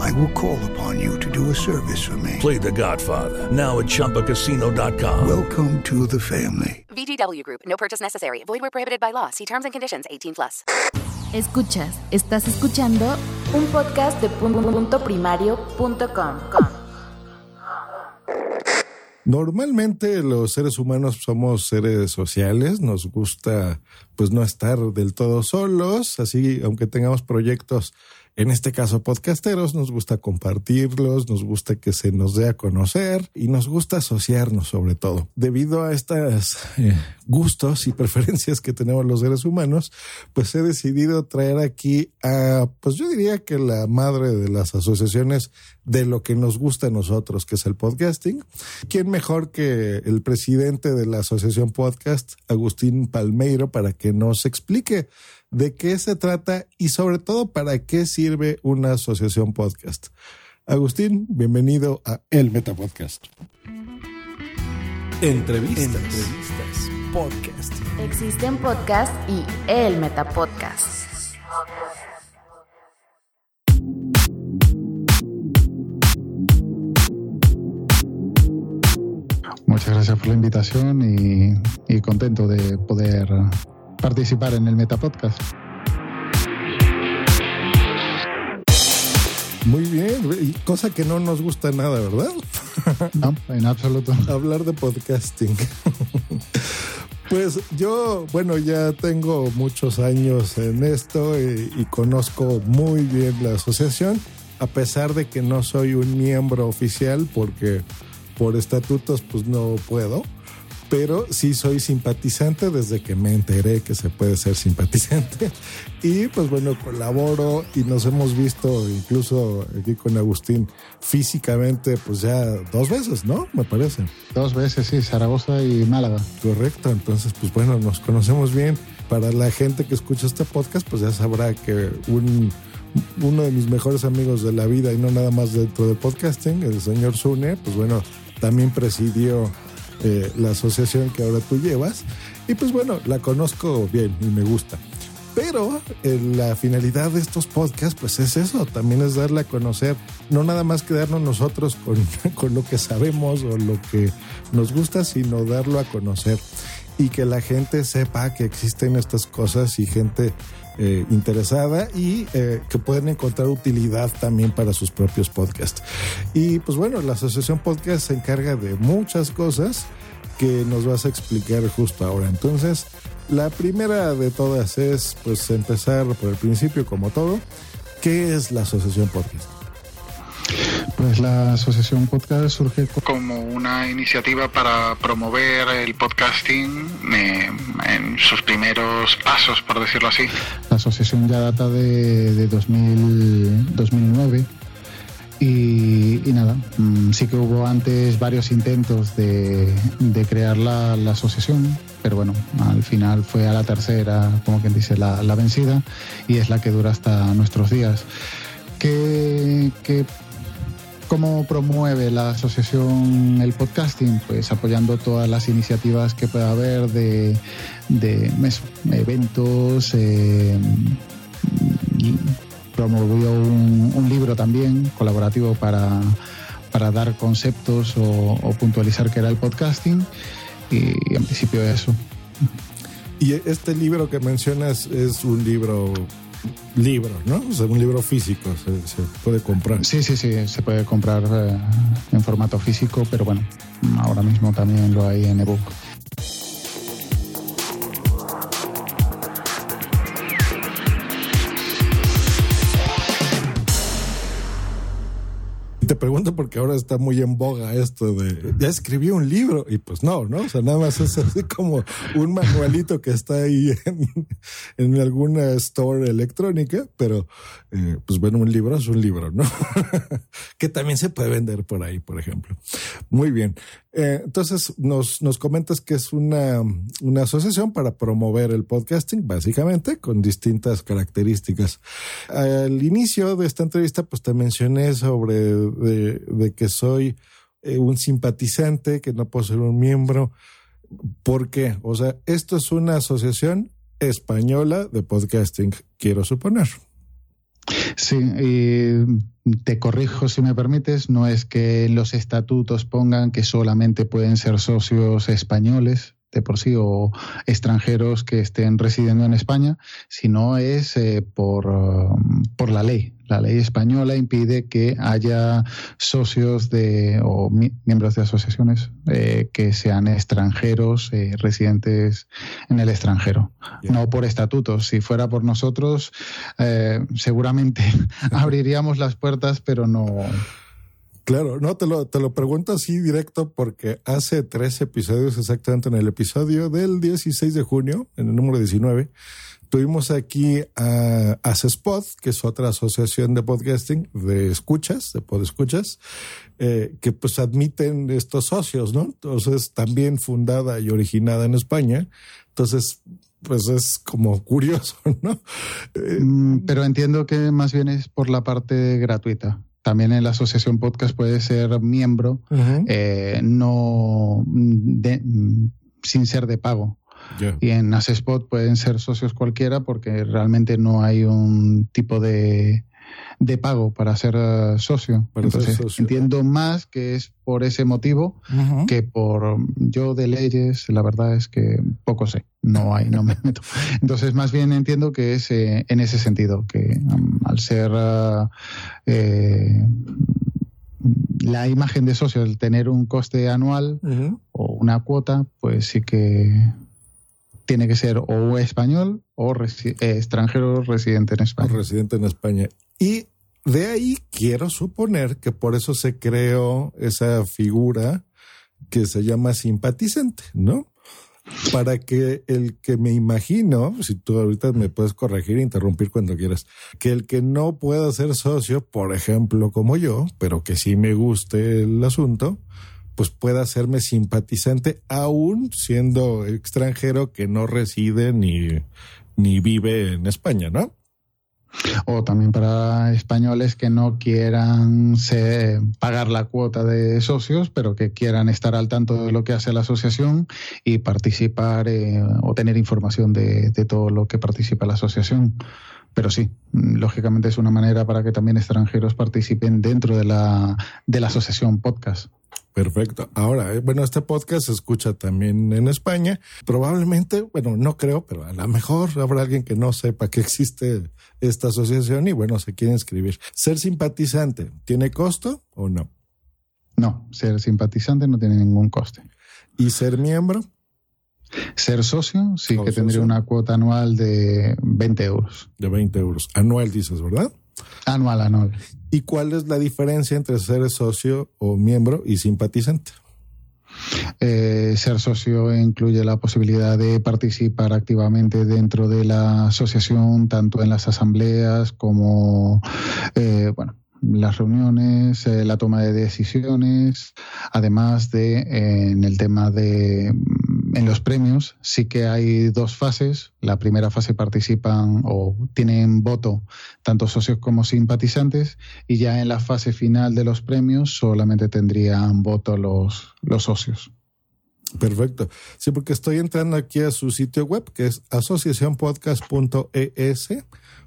I will call upon you to do a service for me. Play The Godfather now at ChumbaCasino.com. Welcome to the family. VGW Group. No purchase necessary. Void where prohibited by law. See terms and conditions. 18 plus. Escuchas, estás escuchando un podcast de punto primario.com. Normalmente los seres humanos somos seres sociales, nos gusta pues no estar del todo solos, así aunque tengamos proyectos en este caso podcasteros, nos gusta compartirlos, nos gusta que se nos dé a conocer y nos gusta asociarnos sobre todo. Debido a estos eh, gustos y preferencias que tenemos los seres humanos, pues he decidido traer aquí a, pues yo diría que la madre de las asociaciones de lo que nos gusta a nosotros, que es el podcasting. ¿Quién mejor que el presidente de la Asociación Podcast, Agustín Palmeiro, para que nos explique de qué se trata y sobre todo para qué sirve una asociación podcast. Agustín, bienvenido a El Meta Podcast. Entrevistas. Entrevistas. Podcast. Existen podcast y el Metapodcast. Muchas gracias por la invitación y, y contento de poder participar en el Metapodcast. Muy bien, cosa que no nos gusta nada, ¿verdad? No, en absoluto. Hablar de podcasting. Pues yo, bueno, ya tengo muchos años en esto y, y, conozco muy bien la asociación, a pesar de que no soy un miembro oficial porque por estatutos pues no puedo pero sí soy simpatizante desde que me enteré que se puede ser simpatizante. Y pues bueno, colaboro y nos hemos visto incluso aquí con Agustín físicamente pues ya dos veces, ¿no? Me parece. Dos veces, sí, Zaragoza y Málaga. Correcto, entonces pues bueno, nos conocemos bien. Para la gente que escucha este podcast pues ya sabrá que un uno de mis mejores amigos de la vida y no nada más dentro del podcasting, el señor Zune, pues bueno, también presidió eh, la asociación que ahora tú llevas. Y pues bueno, la conozco bien y me gusta. Pero eh, la finalidad de estos podcasts, pues es eso, también es darle a conocer, no nada más quedarnos nosotros con, con lo que sabemos o lo que nos gusta, sino darlo a conocer y que la gente sepa que existen estas cosas y gente eh, interesada y eh, que pueden encontrar utilidad también para sus propios podcasts. Y pues bueno, la Asociación Podcast se encarga de muchas cosas que nos vas a explicar justo ahora. Entonces, la primera de todas es pues empezar por el principio como todo. ¿Qué es la Asociación Podcast? Pues la Asociación Podcast surge como una iniciativa para promover el podcasting eh, en sus primeros pasos, por decirlo así. La asociación ya data de, de 2000, 2009 y, y, nada, mm, sí que hubo antes varios intentos de, de crear la, la, asociación, pero bueno, al final fue a la tercera, como quien dice, la, la vencida y es la que dura hasta nuestros días. ¿Qué, qué ¿Cómo promueve la asociación el podcasting? Pues apoyando todas las iniciativas que pueda haber de, de eventos. Eh, promovió un, libro también colaborativo para, para dar conceptos o, o, puntualizar qué era el podcasting. Y en principio eso. Y este libro que mencionas es un libro libro, ¿no? O sea, un libro físico se, se, puede comprar. Sí, sí, sí, se puede comprar eh, en formato físico, pero bueno, ahora mismo también lo hay en ebook. Pregunto porque ahora está muy en boga esto de ya escribí un libro y pues no, ¿no? O sea, nada más es así como un manualito que está ahí en, en alguna store electrónica, pero eh, pues bueno, un libro es un libro, ¿no? que también se puede vender por ahí, por ejemplo. Muy bien. Eh, entonces, nos, nos comentas que es una, una asociación para promover el podcasting, básicamente, con distintas características. Al inicio de esta entrevista, pues te mencioné sobre de, que soy eh, un simpatizante, que no puedo ser un miembro. ¿Por qué? O sea, esto es una asociación española de podcasting, quiero suponer. Sí, y te corrijo si me permites, no es que los estatutos pongan que solamente pueden ser socios españoles de por sí o extranjeros que estén residiendo en España, sino es eh, por, um, por la ley. La ley española impide que haya socios de o mi- miembros de asociaciones eh, que sean extranjeros eh, residentes en el extranjero, no por estatutos. Si fuera por nosotros, seguramente abriríamos las puertas, pero no. Claro, no, te lo, te lo pregunto así directo porque hace tres episodios, exactamente en el episodio del 16 de junio, en el número 19, tuvimos aquí a Spot, que es otra asociación de podcasting, de escuchas, de podescuchas, eh, que pues admiten estos socios, ¿no? Entonces, también fundada y originada en España. Entonces, pues es como curioso, ¿no? Eh, Mm, Pero entiendo que más bien es por la parte gratuita. También en la asociación podcast puede ser miembro, eh, no de- sin ser de pago. Y en Asespot pueden ser socios cualquiera porque realmente no hay un tipo de, de pago para ser eh, socio. Para ser Entonces, socio. entiendo más que es por ese motivo que por yo de leyes, la verdad es que poco sé, no hay, no me meto. Entonces, más bien entiendo que es eh, en ese sentido, que um, al ser eh, la imagen de socio, el tener un coste anual o una cuota, pues sí que tiene que ser o español o eh, extranjero residente en España. residente en España. Y de ahí quiero suponer que por eso se creó esa figura que se llama simpatizante, ¿no? Para que el que me imagino, si tú ahorita me puedes corregir e interrumpir cuando quieras, que el que no pueda ser socio, por ejemplo, como yo, pero que sí me guste el asunto, pues pueda hacerme simpatizante aún siendo extranjero que no reside ni, ni vive en España, ¿no? O también para españoles que no quieran pagar la cuota de socios, pero que quieran estar al tanto de lo que hace la asociación y participar eh, o tener información de, de todo lo que participa la asociación. Pero sí, lógicamente es una manera para que también extranjeros participen dentro de la, de la asociación podcast. Perfecto. Ahora, eh, bueno, este podcast se escucha también en España. Probablemente, bueno, no creo, pero a lo mejor habrá alguien que no sepa que existe esta asociación y bueno, se quiere inscribir. Ser simpatizante, ¿tiene costo o no? No, ser simpatizante no tiene ningún coste. ¿Y ser miembro? Ser socio sí que tendría una cuota anual de 20 euros. De 20 euros. Anual dices, ¿verdad? Anual, anual. ¿Y cuál es la diferencia entre ser socio o miembro y simpatizante? Eh, ser socio incluye la posibilidad de participar activamente dentro de la asociación, tanto en las asambleas como, eh, bueno, las reuniones, eh, la toma de decisiones, además de eh, en el tema de en los premios sí que hay dos fases. La primera fase participan o tienen voto tanto socios como simpatizantes y ya en la fase final de los premios solamente tendrían voto los, los socios. Perfecto. Sí, porque estoy entrando aquí a su sitio web, que es asociacionpodcast.es.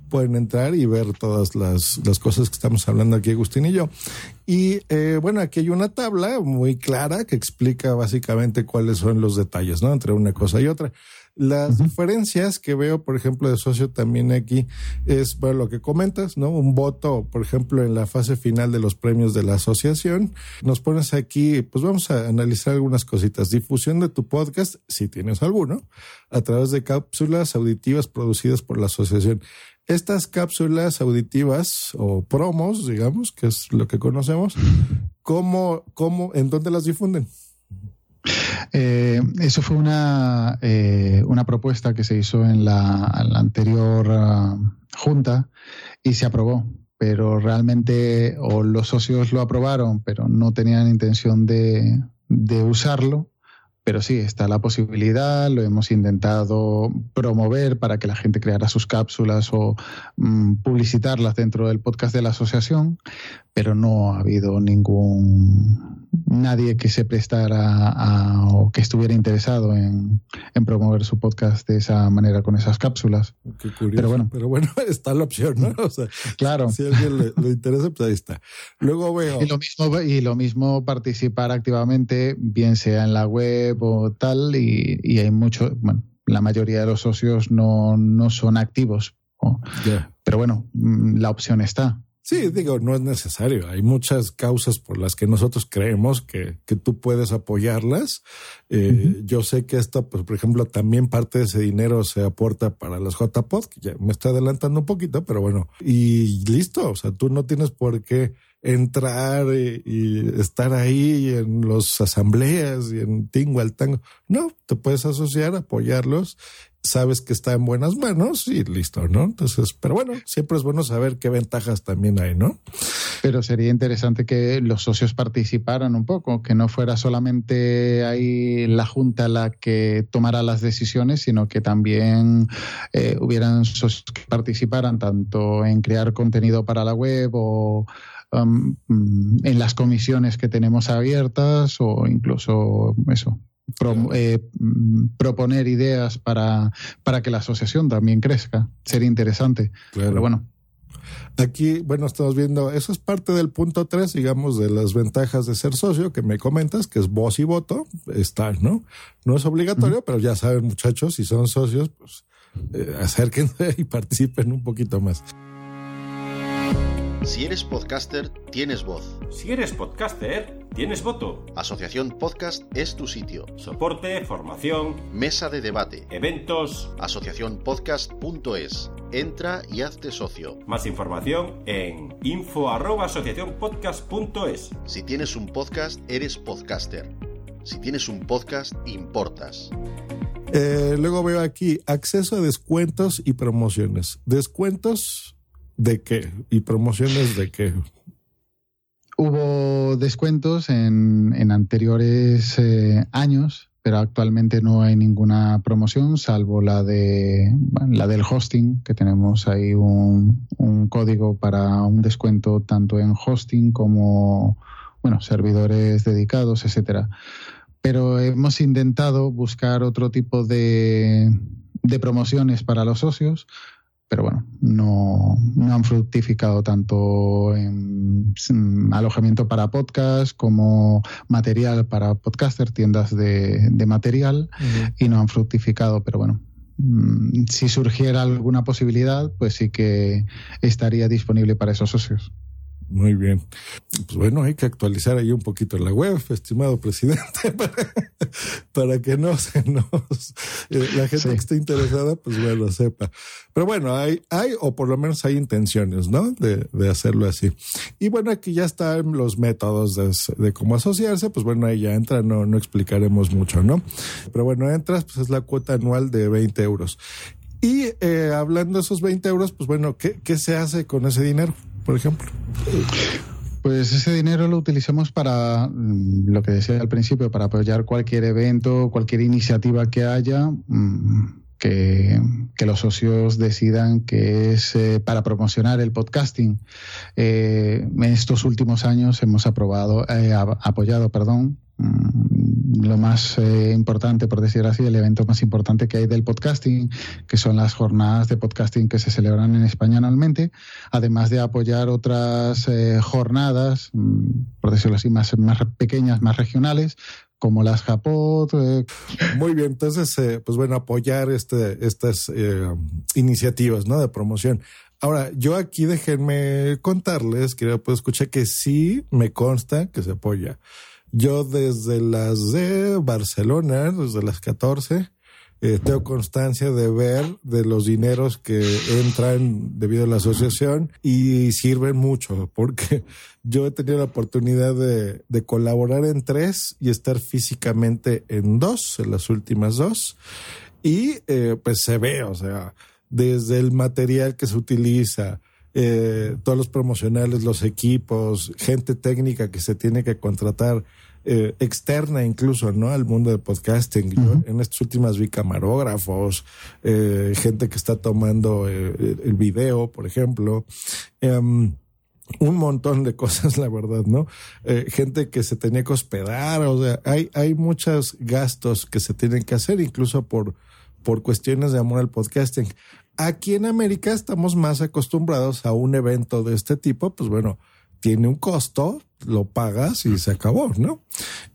Pueden entrar y ver todas las, las cosas que estamos hablando aquí, Agustín y yo. Y eh, bueno, aquí hay una tabla muy clara que explica básicamente cuáles son los detalles, ¿no? Entre una cosa y otra. Las diferencias que veo, por ejemplo, de socio también aquí es, bueno, lo que comentas, ¿no? Un voto, por ejemplo, en la fase final de los premios de la asociación. Nos pones aquí, pues vamos a analizar algunas cositas. Difusión de tu podcast, si tienes alguno, a través de cápsulas auditivas producidas por la asociación. Estas cápsulas auditivas o promos, digamos, que es lo que conocemos, ¿cómo, cómo, en dónde las difunden? Eh, eso fue una, eh, una propuesta que se hizo en la, anterior uh, junta y se aprobó, pero realmente o los socios lo aprobaron, pero no tenían intención de, de usarlo. Pero sí, está la posibilidad, lo hemos intentado promover para que la gente creara sus cápsulas o mm, publicitarlas dentro del podcast de la asociación, pero no ha habido ningún nadie que se prestara a, o que estuviera interesado en, promover su podcast de esa manera con esas cápsulas. Qué curioso. Pero bueno, pero bueno está la opción, ¿no? O sea, claro. Si a alguien le, interesa, pues ahí está. Luego veo. Y lo mismo, y lo mismo participar activamente, bien sea en la web o tal, y, y hay mucho, bueno, la mayoría de los socios no, no son activos. Pero bueno, mm, la opción está. Sí, digo, no es necesario. Hay muchas causas por las que nosotros creemos que, que tú puedes apoyarlas. Eh, Yo sé que esto, pues, por ejemplo, también parte de ese dinero se aporta para las JPod, que ya me está adelantando un poquito, pero bueno, y listo. O sea, tú no tienes por qué entrar y, estar ahí en las asambleas y en Tingo al Tango. No, te puedes asociar, apoyarlos sabes que está en buenas manos y listo, ¿no? Entonces, pero bueno, siempre es bueno saber qué ventajas también hay, ¿no? Pero sería interesante que los socios participaran un poco, que no fuera solamente ahí la Junta la que tomara las decisiones, sino que también eh, hubieran socios que participaran tanto en crear contenido para la web o um, en las comisiones que tenemos abiertas o incluso eso, eh, mm, proponer ideas para, para que la asociación también crezca. Sería interesante. Pero bueno. Aquí, bueno, estamos viendo, eso es parte del punto 3, digamos, de las ventajas de ser socio, que me comentas, que es voz y voto, está, ¿no? No es obligatorio, pero ya saben, muchachos, si son socios, pues eh, acérquense y participen un poquito más. Si eres podcaster, tienes voz. Si eres podcaster, tienes voto. Asociación Podcast es tu sitio. Soporte, formación, mesa de debate, eventos. Asociacionpodcast.es. Entra y hazte socio. Más información en info@asociacionpodcast.es. Si tienes un podcast, eres podcaster. Si tienes un podcast, importas. Eh, luego veo aquí acceso a descuentos y promociones. Descuentos ¿De qué? ¿Y promociones de qué? Hubo descuentos en, en anteriores eh, años, pero actualmente no hay ninguna promoción, salvo la de la del hosting, que tenemos ahí un, un código para un descuento tanto en hosting como bueno, servidores dedicados, etcétera. Pero hemos intentado buscar otro tipo de, de promociones para los socios pero bueno, no, no han fructificado tanto en, alojamiento para podcast como material para podcaster, tiendas de, de material, y no han fructificado, pero bueno, mm, si surgiera alguna posibilidad, pues sí que estaría disponible para esos socios. Muy bien. Pues bueno, hay que actualizar ahí un poquito la web, estimado presidente, para, que no se nos, eh, la gente que esté interesada, pues bueno, sepa. Pero bueno, hay, hay, o por lo menos hay intenciones, ¿no? De, de hacerlo así. Y bueno, aquí ya están los métodos de, de, cómo asociarse, pues bueno, ahí ya entra, no, no explicaremos mucho, ¿no? Pero bueno, entras, pues es la cuota anual de 20 euros. Y eh, hablando de esos 20 euros, pues bueno, ¿qué, ¿qué se hace con ese dinero? Por ejemplo? Pues ese dinero lo utilizamos para mm, lo que decía al principio, para apoyar cualquier evento, cualquier iniciativa que haya. Mm, que, los socios decidan que es eh, para promocionar el podcasting. Eh, en estos últimos años hemos aprobado, eh, apoyado, perdón, Mm, lo más eh, importante, por decir así, el evento más importante que hay del podcasting, que son las jornadas de podcasting que se celebran en España anualmente, además de apoyar otras eh, jornadas, mm, por decirlo así, más, más pequeñas, más regionales, como las Japot. Eh. Muy bien, entonces, pues bueno, apoyar este, estas iniciativas ¿no? de promoción. Ahora, yo aquí déjenme contarles, que pues escuché que sí me consta que se apoya yo desde las de Barcelona, desde las 14, eh, tengo constancia de ver de los dineros que entran debido a la asociación y sirven mucho porque yo he tenido la oportunidad de, de colaborar en tres y estar físicamente en dos, en las últimas dos. Y eh, pues se ve, o sea, desde el material que se utiliza, eh, todos los promocionales, los equipos, gente técnica que se tiene que contratar, eh, externa incluso, ¿no? Al mundo de podcasting. Yo en estas últimas vi camarógrafos, eh, gente que está tomando eh, el video, por ejemplo. Em, un montón de cosas, la verdad, ¿no? Eh, gente que se tenía que hospedar, o sea, hay, hay muchos gastos que se tienen que hacer, incluso por, por cuestiones de amor al podcasting. Aquí en América estamos más acostumbrados a un evento de este tipo, pues bueno, tiene un costo, lo pagas y se acabó, ¿no?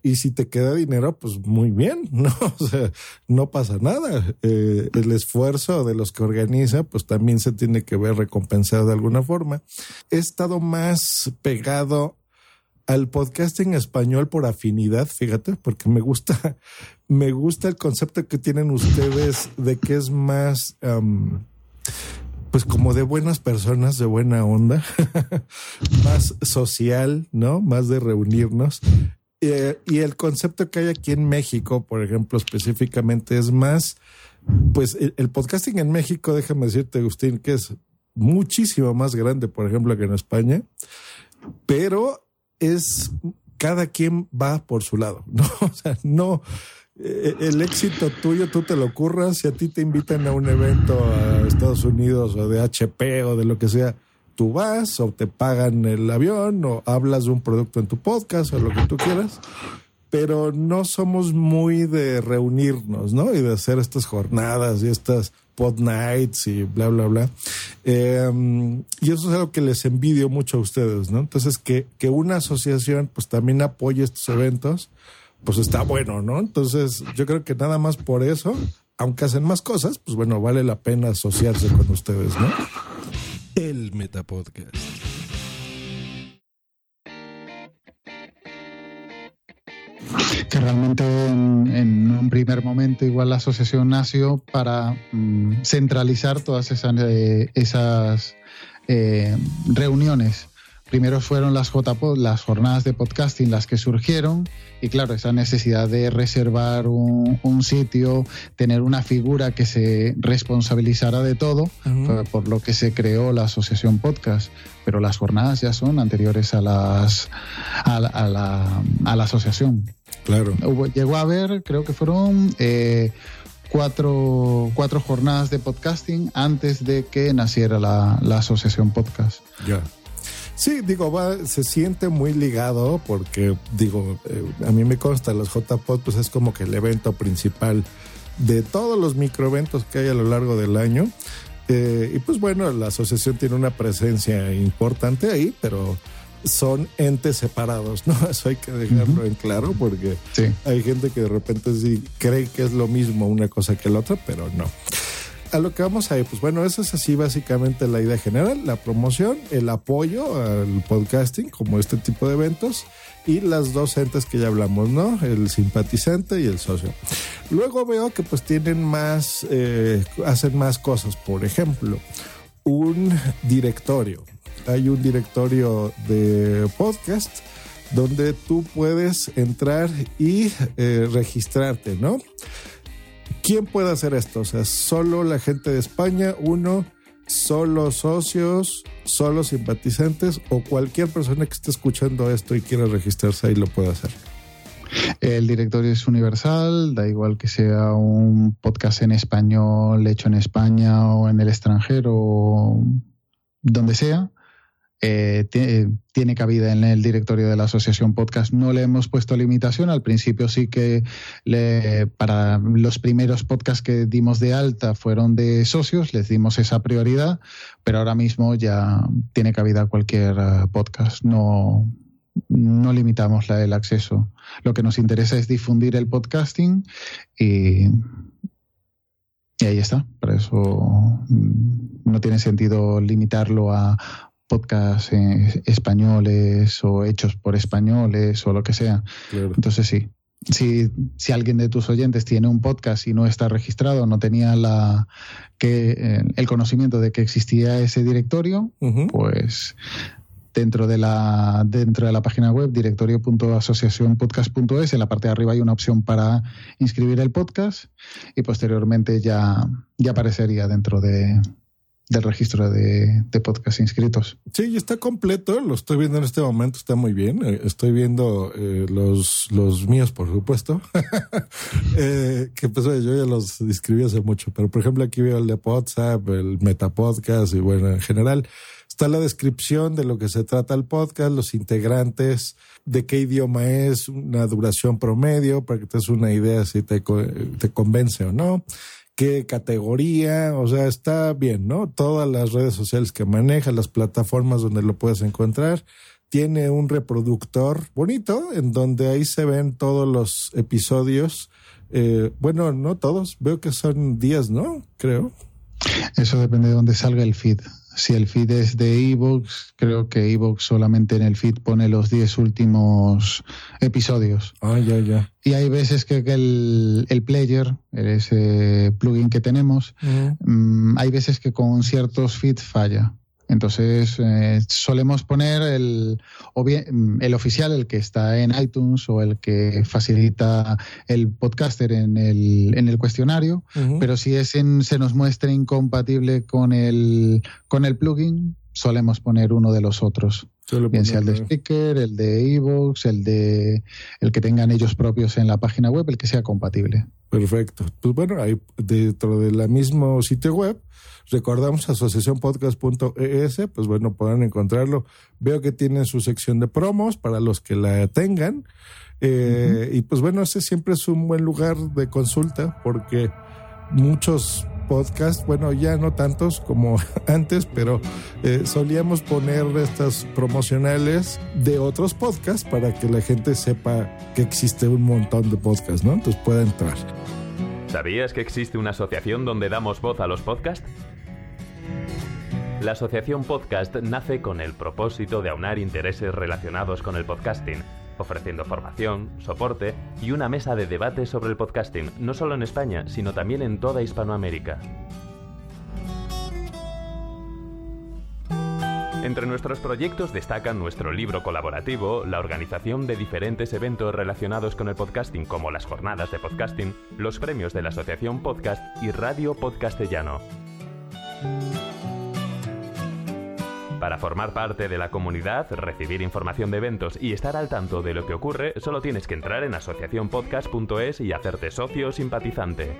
Y si te queda dinero, pues muy bien, ¿no? O sea, no pasa nada. Eh, el esfuerzo de los que organiza, pues también se tiene que ver recompensado de alguna forma. He estado más pegado al podcasting español por afinidad, fíjate, porque me gusta, me gusta el concepto que tienen ustedes de que es más, pues como de buenas personas, de buena onda, más social, ¿no? Más de reunirnos. Eh, y el concepto que hay aquí en México, por ejemplo, específicamente, es más, pues el, el podcasting en México, déjame decirte, Agustín, que es muchísimo más grande, por ejemplo, que en España, pero es cada quien va por su lado, ¿no? O sea, no, el éxito tuyo, tú te lo curras, si a ti te invitan a un evento a Estados Unidos o de HP o de lo que sea, tú vas o te pagan el avión o hablas de un producto en tu podcast o lo que tú quieras, pero no somos muy de reunirnos, ¿no? Y de hacer estas jornadas y estas pod nights y bla, bla, bla. Eh, y eso es algo que les envidio mucho a ustedes, ¿no? Entonces, que, que una asociación pues también apoye estos eventos, pues está bueno, ¿no? Entonces, yo creo que nada más por eso, aunque hacen más cosas, pues bueno, vale la pena asociarse con ustedes, ¿no? El Metapodcast. que realmente en, un primer momento igual la asociación nació para mm, centralizar todas esas, eh, esas eh, reuniones. Primero fueron las JPod, las jornadas de podcasting las que surgieron y claro, esa necesidad de reservar un, un sitio, tener una figura que se responsabilizara de todo, uh -huh. fue por lo que se creó la asociación podcast. Pero las jornadas ya son anteriores a las a la, a la, a la asociación. Claro. Hubo, llegó a haber, creo que fueron eh, cuatro, cuatro jornadas de podcasting antes de que naciera la, la asociación podcast. Ya. Sí, digo, va, se siente muy ligado porque, digo, eh, a mí me consta, los JPod pues es como que el evento principal de todos los microeventos que hay a lo largo del año. Eh, y pues bueno, la asociación tiene una presencia importante ahí, pero son entes separados, ¿no? Eso hay que dejarlo uh -huh. en claro porque sí. hay gente que de repente sí cree que es lo mismo una cosa que la otra, pero no a lo que vamos a ir, pues bueno, eso es así básicamente la idea general, la promoción, el apoyo al podcasting como este tipo de eventos y las dos entes que ya hablamos, ¿no? El simpatizante y el socio. Luego veo que pues tienen más, eh, hacen más cosas, por ejemplo, un directorio. Hay un directorio de podcast donde tú puedes entrar y eh, registrarte, ¿no? ¿Quién puede hacer esto? O sea, solo la gente de España, uno, solo socios, solo simpatizantes o cualquier persona que esté escuchando esto y quiera registrarse ahí lo puede hacer. El directorio es universal, da igual que sea un podcast en español hecho en España o en el extranjero, donde sea. Eh, tiene cabida en el directorio de la asociación podcast. No le hemos puesto limitación. Al principio sí que le, para los primeros podcasts que dimos de alta fueron de socios, les dimos esa prioridad, pero ahora mismo ya tiene cabida cualquier uh, podcast. No, no limitamos el acceso. Lo que nos interesa es difundir el podcasting y, y ahí está. Por eso no tiene sentido limitarlo a podcasts eh, españoles o hechos por españoles o lo que sea. Claro. Entonces sí, si, si, alguien de tus oyentes tiene un podcast y no está registrado, no tenía la, que, eh, el conocimiento de que existía ese directorio, pues dentro de la dentro de la página web directorio.asociacionpodcast.es en la parte de arriba hay una opción para inscribir el podcast y posteriormente ya, ya aparecería dentro de, del registro de, podcast inscritos. Sí, está completo, lo estoy viendo en este momento, está muy bien. Eh, estoy viendo eh, los, los míos, por supuesto, eh, que pues yo ya los inscribí hace mucho, pero por ejemplo aquí veo el de WhatsApp, el Metapodcast y bueno, en general está la descripción de lo que se trata el podcast, los integrantes, de qué idioma es, una duración promedio, para que te des una idea si te, te convence o no qué categoría, o sea, está bien, ¿no? Todas las redes sociales que maneja, las plataformas donde lo puedes encontrar. Tiene un reproductor bonito en donde ahí se ven todos los episodios. Eh, bueno, no todos, veo que son días, ¿no? Creo. Eso depende de dónde salga el feed. Si el feed es de Evox, creo que Evox solamente en el feed pone los 10 últimos episodios. Ah, ya, ya. Y hay veces que el, el player, ese plugin que tenemos, mm, hay veces que con ciertos feeds falla. Entonces, eh, solemos poner el, o bien, el oficial, el que está en iTunes o el que facilita el podcaster en el, en el cuestionario, pero si es en, se nos muestra incompatible con el, con el plugin, solemos poner uno de los otros. Bien sea el de Speaker, el de Evox, el de el que tengan ellos propios en la página web, el que sea compatible. Perfecto. Pues bueno, ahí dentro del mismo sitio web Recordamos asociacionpodcast.es, pues bueno, podrán encontrarlo. Veo que tienen su sección de promos para los que la tengan. Eh, y pues bueno, ese siempre es un buen lugar de consulta porque muchos podcasts, bueno, ya no tantos como antes, pero eh, solíamos poner estas promocionales de otros podcasts para que la gente sepa que existe un montón de podcasts, ¿no? Entonces pueda entrar. ¿Sabías que existe una asociación donde damos voz a los podcasts? La Asociación Podcast nace con el propósito de aunar intereses relacionados con el podcasting, ofreciendo formación, soporte y una mesa de debate sobre el podcasting, no solo en España, sino también en toda Hispanoamérica. Entre nuestros proyectos destacan nuestro libro colaborativo, la organización de diferentes eventos relacionados con el podcasting como las jornadas de podcasting, los premios de la Asociación Podcast y Radio Podcastellano. Para formar parte de la comunidad, recibir información de eventos y estar al tanto de lo que ocurre, solo tienes que entrar en asociacionpodcast.es y hacerte socio o simpatizante.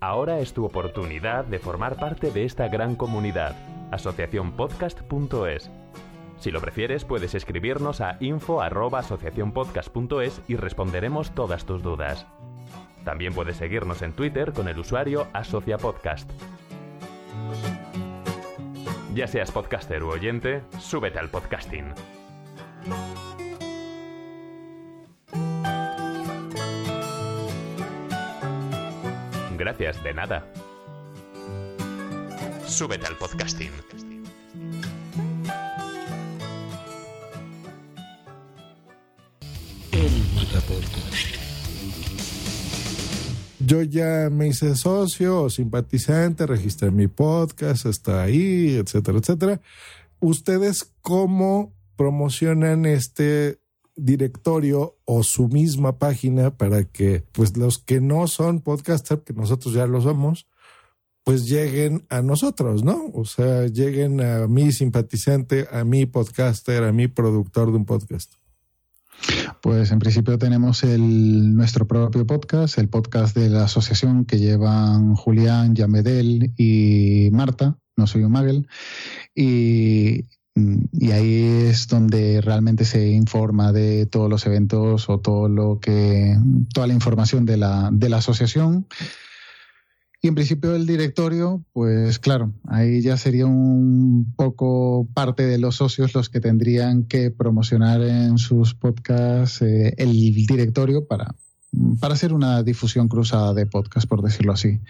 Ahora es tu oportunidad de formar parte de esta gran comunidad. asociacionpodcast.es. Si lo prefieres, puedes escribirnos a info@asociacionpodcast.es y responderemos todas tus dudas. También puedes seguirnos en Twitter con el usuario AsociaPodcast. Ya seas podcaster u oyente, súbete al podcasting. Gracias, de nada. Súbete al podcasting. Yo ya me hice socio o simpatizante, registré mi podcast, está ahí, etcétera, etcétera. ¿Ustedes cómo promocionan este directorio o su misma página para que pues los que no son podcasters, que nosotros ya lo somos, pues lleguen a nosotros, ¿no? O sea, lleguen a mi simpatizante, a mi podcaster, a mi productor de un podcast. Pues en principio tenemos el, nuestro propio podcast, el podcast de la asociación que llevan Julián, Yamedel y Marta, no soy un Magel, y, ahí es donde realmente se informa de todos los eventos o todo lo que, toda la información de la, de la asociación y en principio el directorio, pues claro, ahí ya sería un poco parte de los socios los que tendrían que promocionar en sus podcasts eh, el directorio para, para hacer una difusión cruzada de podcast, por decirlo así.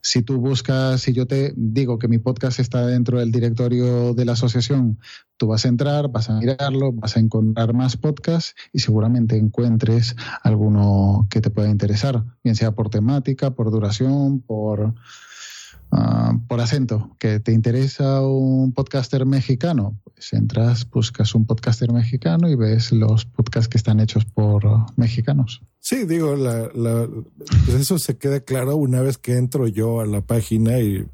Si tú buscas, si yo te digo que mi podcast está dentro del directorio de la asociación, tú vas a entrar, vas a mirarlo, vas a encontrar más podcasts y seguramente encuentres alguno que te pueda interesar, bien sea por temática, por duración, por Ah, por acento, que te interesa un podcaster mexicano, pues entras, buscas un podcaster mexicano y ves los podcasts que están hechos por mexicanos. Sí, digo, la, pues eso se queda claro una vez que entro yo a la página y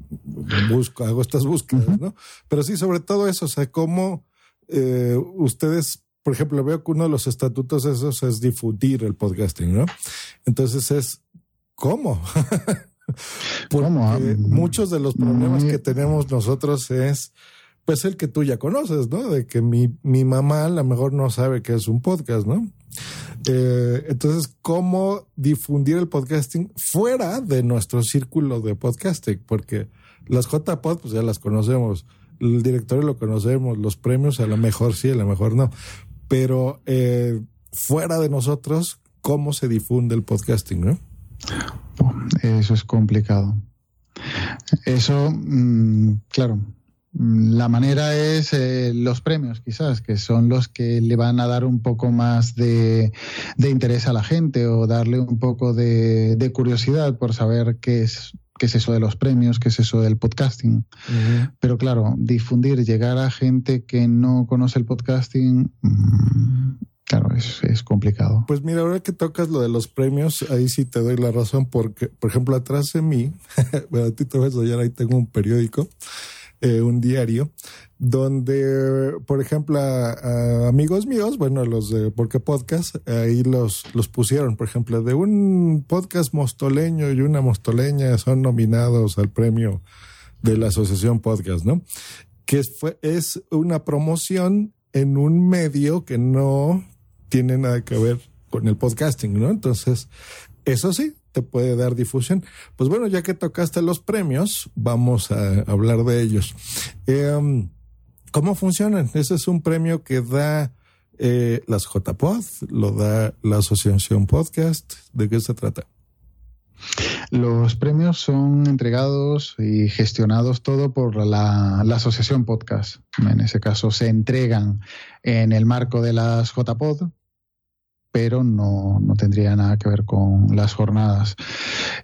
busco, hago estas búsquedas, ¿no? Pero sí, sobre todo eso, o sea, cómo eh, ustedes, por ejemplo, veo que uno de los estatutos esos es difundir el podcasting, ¿no? Entonces es, ¿cómo? Porque ah, muchos de los problemas que tenemos nosotros es pues el que tú ya conoces, ¿no? De que mi, mi mamá a lo mejor no sabe que es un podcast, ¿no? Eh, entonces, ¿cómo difundir el podcasting fuera de nuestro círculo de podcasting? Porque las JPod, pues ya las conocemos, el directorio lo conocemos, los premios a lo mejor sí, a lo mejor no, pero eh, fuera de nosotros, ¿cómo se difunde el podcasting, no? Eso es complicado. Eso, mm, claro, mm, la manera es eh, los premios, quizás, que son los que le van a dar un poco más de, interés a la gente o darle un poco de, curiosidad por saber qué es, qué es eso de los premios, qué es eso del podcasting. Pero claro, difundir, llegar a gente que no conoce el podcasting, mm, Claro, es, complicado. Pues mira, ahora que tocas lo de los premios, ahí sí te doy la razón, porque, por ejemplo, atrás de mí, bueno, a ti te vas a ahí tengo un periódico, eh, un diario, donde, por ejemplo, amigos míos, bueno, los de Porque Podcast, ahí los, los pusieron, por ejemplo, de un podcast mostoleño y una mostoleña son nominados al premio de la Asociación Podcast, ¿no? Que fue, es una promoción en un medio que no tiene nada que ver con el podcasting, ¿no? Entonces, eso sí, te puede dar difusión. Pues bueno, ya que tocaste los premios, vamos a hablar de ellos. Em, ¿Cómo funcionan? Ese es un premio que da eh, las JPod, lo da la Asociación Podcast. ¿De qué se trata? Los premios son entregados y gestionados todo por la, Asociación Podcast. En ese caso se entregan en el marco de las JPod, pero no, tendría nada que ver con las jornadas.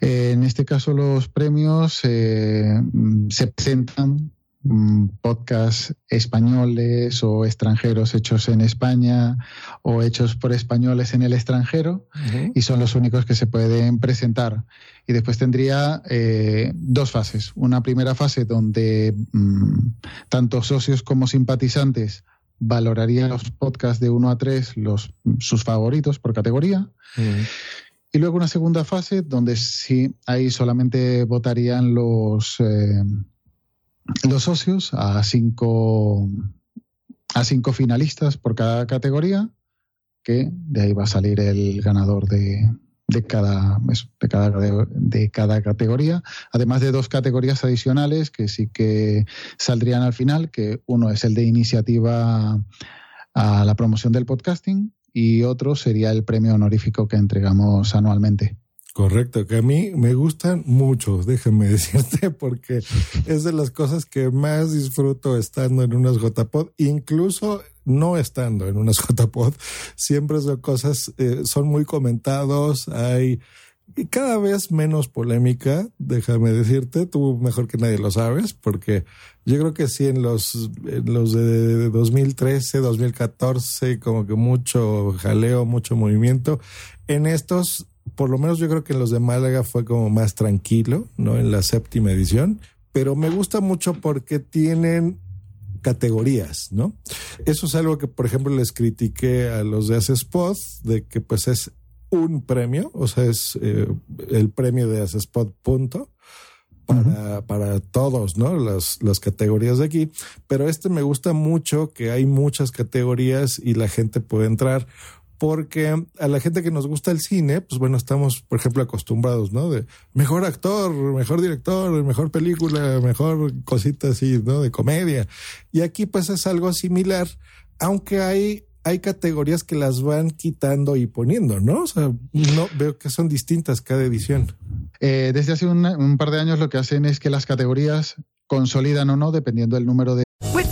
Eh, en este caso, los premios eh, se presentan mm, podcasts españoles o extranjeros hechos en España o hechos por españoles en el extranjero y son los únicos que se pueden presentar. Y después tendría eh, dos fases. Una primera fase donde mm, tanto socios como simpatizantes valoraría los podcasts de 1 a 3, los, sus favoritos por categoría. Y luego una segunda fase donde sí, ahí solamente votarían los, eh, los socios a cinco, a cinco finalistas por cada categoría, que de ahí va a salir el ganador de, de cada, de cada, de cada categoría, además de dos categorías adicionales que sí que saldrían al final, que uno es el de iniciativa a la promoción del podcasting y otro sería el premio honorífico que entregamos anualmente. Correcto, que a mí me gustan mucho, déjame decirte, porque es de las cosas que más disfruto estando en unas JPod, incluso no estando en unas JPod, siempre son cosas, eh, son muy comentados, hay cada vez menos polémica, déjame decirte, tú mejor que nadie lo sabes, porque yo creo que sí en los, en los de 2013, 2014, como que mucho jaleo, mucho movimiento, en estos por lo menos yo creo que en los de Málaga fue como más tranquilo, ¿no? En la séptima edición, pero me gusta mucho porque tienen categorías, ¿no? Eso es algo que, por ejemplo, les critiqué a los de Spot, de que pues es un premio, o sea, es eh, el premio de Spot punto. Para, para todos, ¿no? Las, las categorías de aquí. Pero este me gusta mucho que hay muchas categorías y la gente puede entrar porque a la gente que nos gusta el cine, pues bueno, estamos, por ejemplo, acostumbrados, ¿no? De mejor actor, mejor director, mejor película, mejor cosita así, ¿no? De comedia. Y aquí pues es algo similar, aunque hay hay categorías que las van quitando y poniendo, ¿no? O sea, no veo que son distintas cada edición. Eh, desde hace un, un par de años lo que hacen es que las categorías consolidan o no dependiendo del número de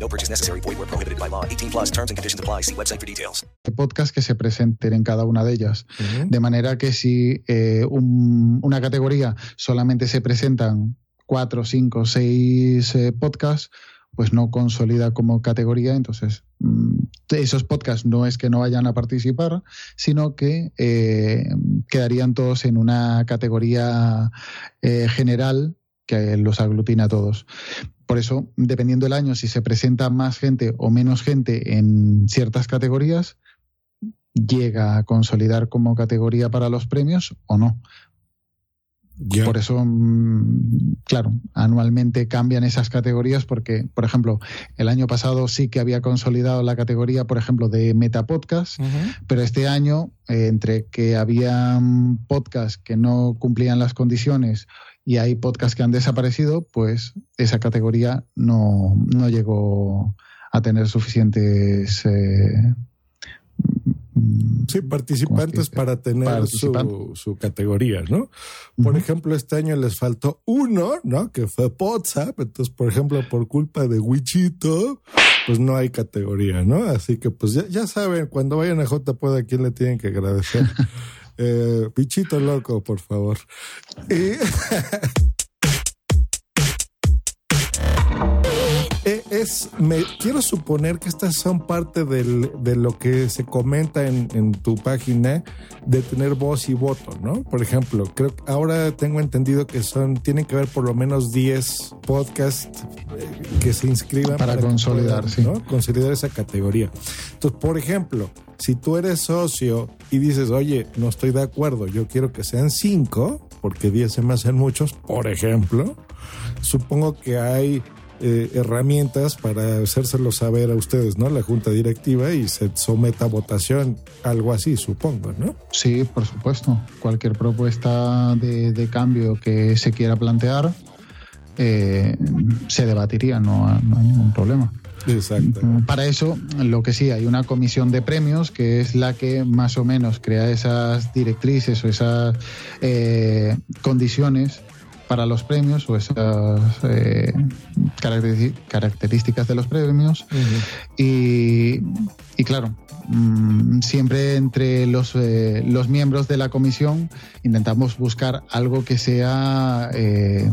No purchase necessary. Void where prohibited by law. 18 plus terms and conditions apply. See website for details. podcast que se presenten en cada una de ellas. De manera que si eh, un- una categoría solamente se presentan cuatro, cinco, seis eh, podcasts, pues no consolida como categoría. Entonces, mm, esos podcasts no es que no vayan a participar, sino que eh, quedarían todos en una categoría eh, general que los aglutina a todos. Por eso, dependiendo del año, si se presenta más gente o menos gente en ciertas categorías, llega a consolidar como categoría para los premios o no. Por eso, mm, claro, anualmente cambian esas categorías porque, por ejemplo, el año pasado sí que había consolidado la categoría, por ejemplo, de Metapodcast, pero este año, eh, entre que había mm, podcasts que no cumplían las condiciones y hay podcasts que han desaparecido, pues esa categoría no, no llegó a tener suficientes eh, Sí, participantes para tener su, su categoría, ¿no? Por ejemplo, este año les faltó uno, ¿no? Que fue WhatsApp. Entonces, por ejemplo, por culpa de Wichito, pues no hay categoría, ¿no? Así que, pues ya, ya saben, cuando vayan a JPod, ¿a quién le tienen que agradecer? eh, loco, por favor. Y- es, me quiero suponer que estas son parte del- de lo que se comenta en, en tu página de tener voz y voto, ¿no? Por ejemplo, creo que ahora tengo entendido que son, tienen que haber por lo menos 10 podcasts eh, que se inscriban Para consolidar, sí. ¿no? Consolidar esa categoría. Entonces, por ejemplo, si tú eres socio y dices, oye, no estoy de acuerdo, yo quiero que sean 5, porque 10 se me hacen muchos, por ejemplo, supongo que hay eh, herramientas para hacérselo saber a ustedes, ¿no? La junta directiva y se someta a votación, algo así, supongo, ¿no? Sí, por supuesto. Cualquier propuesta de, de cambio que se quiera plantear eh, se debatiría, no, no hay ningún problema. Exacto. Para eso, lo que sí, hay una comisión de premios que es la que más o menos crea esas directrices o esas eh, condiciones para los premios o esas eh, características de los premios. Y, y claro, mm, siempre entre los, eh, los miembros de la comisión intentamos buscar algo que sea eh,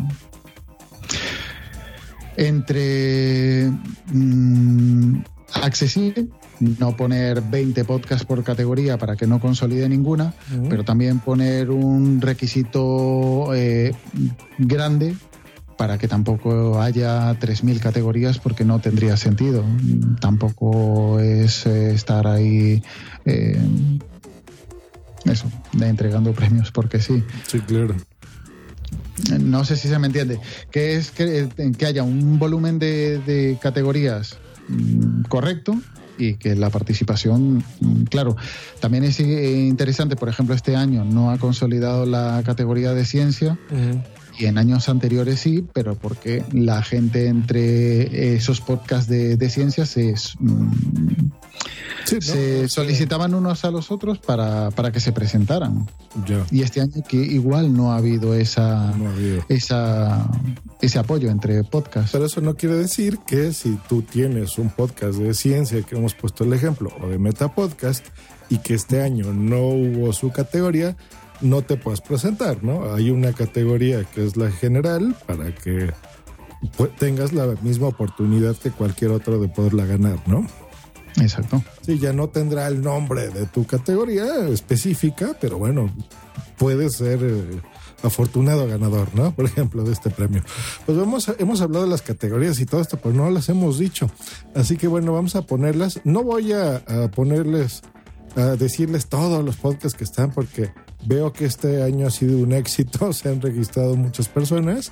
entre mm, accesible, no poner 20 podcasts por categoría para que no consolide ninguna, pero también poner un requisito eh, grande para que tampoco haya 3.000 categorías porque no tendría sentido. Tampoco es eh, estar ahí eh, eso, de entregando premios porque sí. Sí, claro. No sé si se me entiende. Que es que, que haya un volumen de, de categorías mm, correcto y que la participación, mm, claro, también es eh, interesante, por ejemplo, este año no ha consolidado la categoría de ciencia y en años anteriores sí, pero porque la gente entre esos podcasts de, de ciencias es, se solicitaban unos a los otros para, para que se presentaran. Y este año que igual no ha habido esa, esa ese apoyo entre podcasts. Pero eso no quiere decir que si tú tienes un podcast de ciencia, que hemos puesto el ejemplo, o de Metapodcast, y que este año no hubo su categoría, no te puedas presentar, ¿no? Hay una categoría que es la general para que tengas la misma oportunidad que cualquier otro de poderla ganar, ¿no? Exacto. Sí, ya no tendrá el nombre de tu categoría específica, pero bueno, puede ser eh, afortunado ganador, ¿no? Por ejemplo, de este premio. Pues vamos, hemos hablado de las categorías y todo esto, pero no las hemos dicho. Así que bueno, vamos a ponerlas. No voy a, a ponerles, a decirles todos los podcasts que están, porque veo que este año ha sido un éxito, se han registrado muchas personas,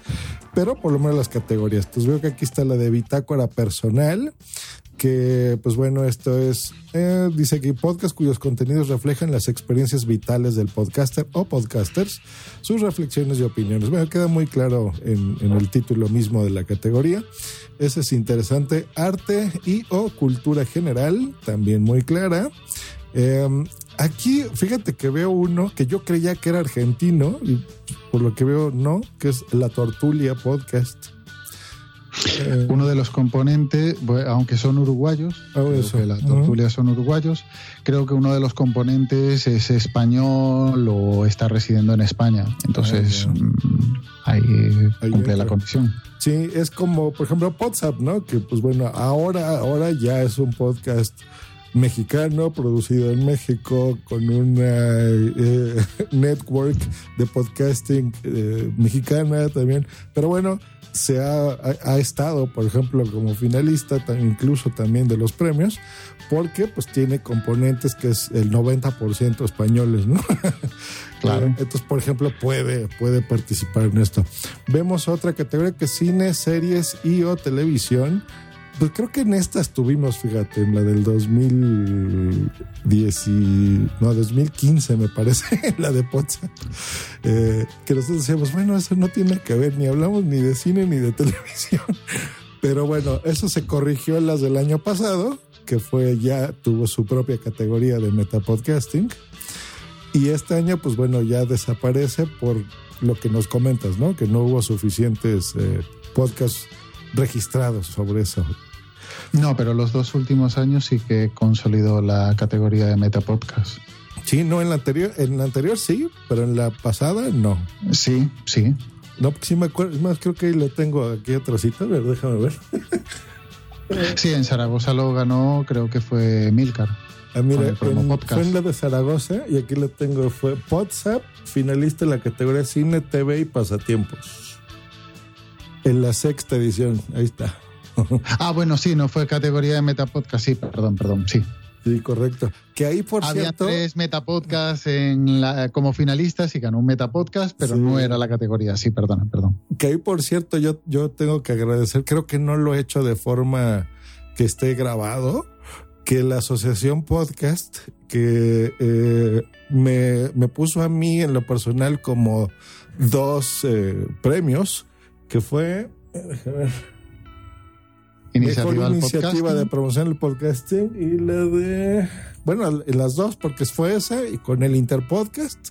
pero por lo menos las categorías. Pues veo que aquí está la de bitácora personal, que pues bueno, esto es, eh, dice aquí podcast cuyos contenidos reflejan las experiencias vitales del podcaster o podcasters, sus reflexiones y opiniones. Bueno, queda muy claro en, el título mismo de la categoría. Ese es interesante. Arte y o cultura general, también muy clara. Eh, aquí, fíjate que veo uno que yo creía que era argentino y por lo que veo no, que es La Tortulia Podcast. Eh, Uno de los componentes, aunque son uruguayos, creo que son uruguayos, creo que uno de los componentes es español o está residiendo en España. Entonces, mm, ahí cumple la condición. Sí, es como, por ejemplo, WhatsApp, ¿no? Que pues bueno, ahora, ahora ya es un podcast mexicano, producido en México, con una eh, network de podcasting eh, mexicana también. Pero bueno, se ha, estado, por ejemplo, como finalista, ta- incluso también de los premios, porque pues tiene componentes que es el 90% españoles, ¿no? claro. Entonces, por ejemplo, puede, puede participar en esto. Vemos otra categoría que es cine, series y o televisión. Pues creo que en esta estuvimos, fíjate, en la del 2010 y, no, 2015 me parece, la de Potsdam, eh, que nosotros decíamos, bueno, eso no tiene que ver, ni hablamos ni de cine ni de televisión. Pero bueno, eso se corrigió en las del año pasado, que fue ya, tuvo su propia categoría de metapodcasting. Y este año, pues bueno, ya desaparece por lo que nos comentas, ¿no? Que no hubo suficientes eh, podcasts registrados sobre eso. No, pero los dos últimos años sí que consolidó la categoría de Metapodcast. Sí, no, en la anterior, en la anterior sí, pero en la pasada no. Sí, sí. No, porque sí me acuerdo, es más, creo que ahí lo tengo aquí otro cita, a ver, déjame ver. Sí, en Zaragoza lo ganó, creo que fue Milcar. Ah, mira, en- podcast. fue en la de Zaragoza y aquí lo tengo, fue WhatsApp, finalista en la categoría Cine, TV y Pasatiempos. En la sexta edición, ahí está. Ah, bueno, sí, no fue categoría de Metapodcast, sí, perdón, perdón, sí. Sí, correcto. Que ahí, por Había cierto, tres Metapodcasts en la, como finalistas y ganó un Metapodcast, pero no era la categoría, sí, perdona, perdón. que ahí, por cierto, yo, yo tengo que agradecer, creo que no lo he hecho de forma que esté grabado, que la asociación podcast que eh, me, me puso a mí en lo personal como dos eh, premios, que fue... Iniciativa Mejor iniciativa de promoción del podcasting y la de. Bueno, en las dos, porque fue esa y con el Interpodcast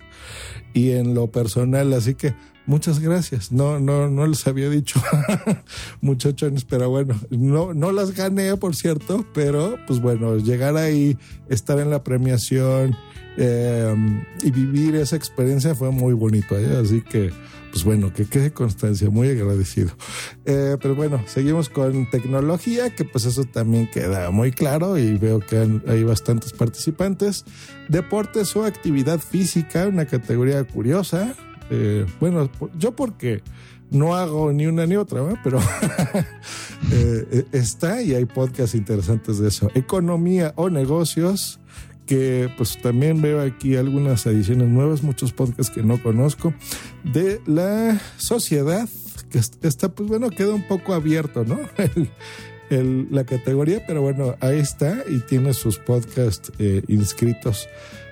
y en lo personal. Así que muchas gracias. No, no, no les había dicho, muchachones, pero bueno, no, no las gané, por cierto, pero pues bueno, llegar ahí, estar en la premiación eh, y vivir esa experiencia fue muy bonito. ¿eh? Así que pues bueno, que quede constancia, muy agradecido. Eh, pero bueno, seguimos con tecnología, que pues eso también queda muy claro y veo que hay bastantes participantes. Deportes o actividad física, una categoría curiosa. Eh, bueno, yo porque no hago ni una ni otra, ¿verdad? pero eh, eh, está y hay podcasts interesantes de eso. Economía o negocios, que pues también veo aquí algunas ediciones nuevas, muchos podcasts que no conozco, de la sociedad, que est- está pues bueno, queda un poco abierto, ¿no? La categoría, pero bueno, ahí está y tiene sus podcasts inscritos.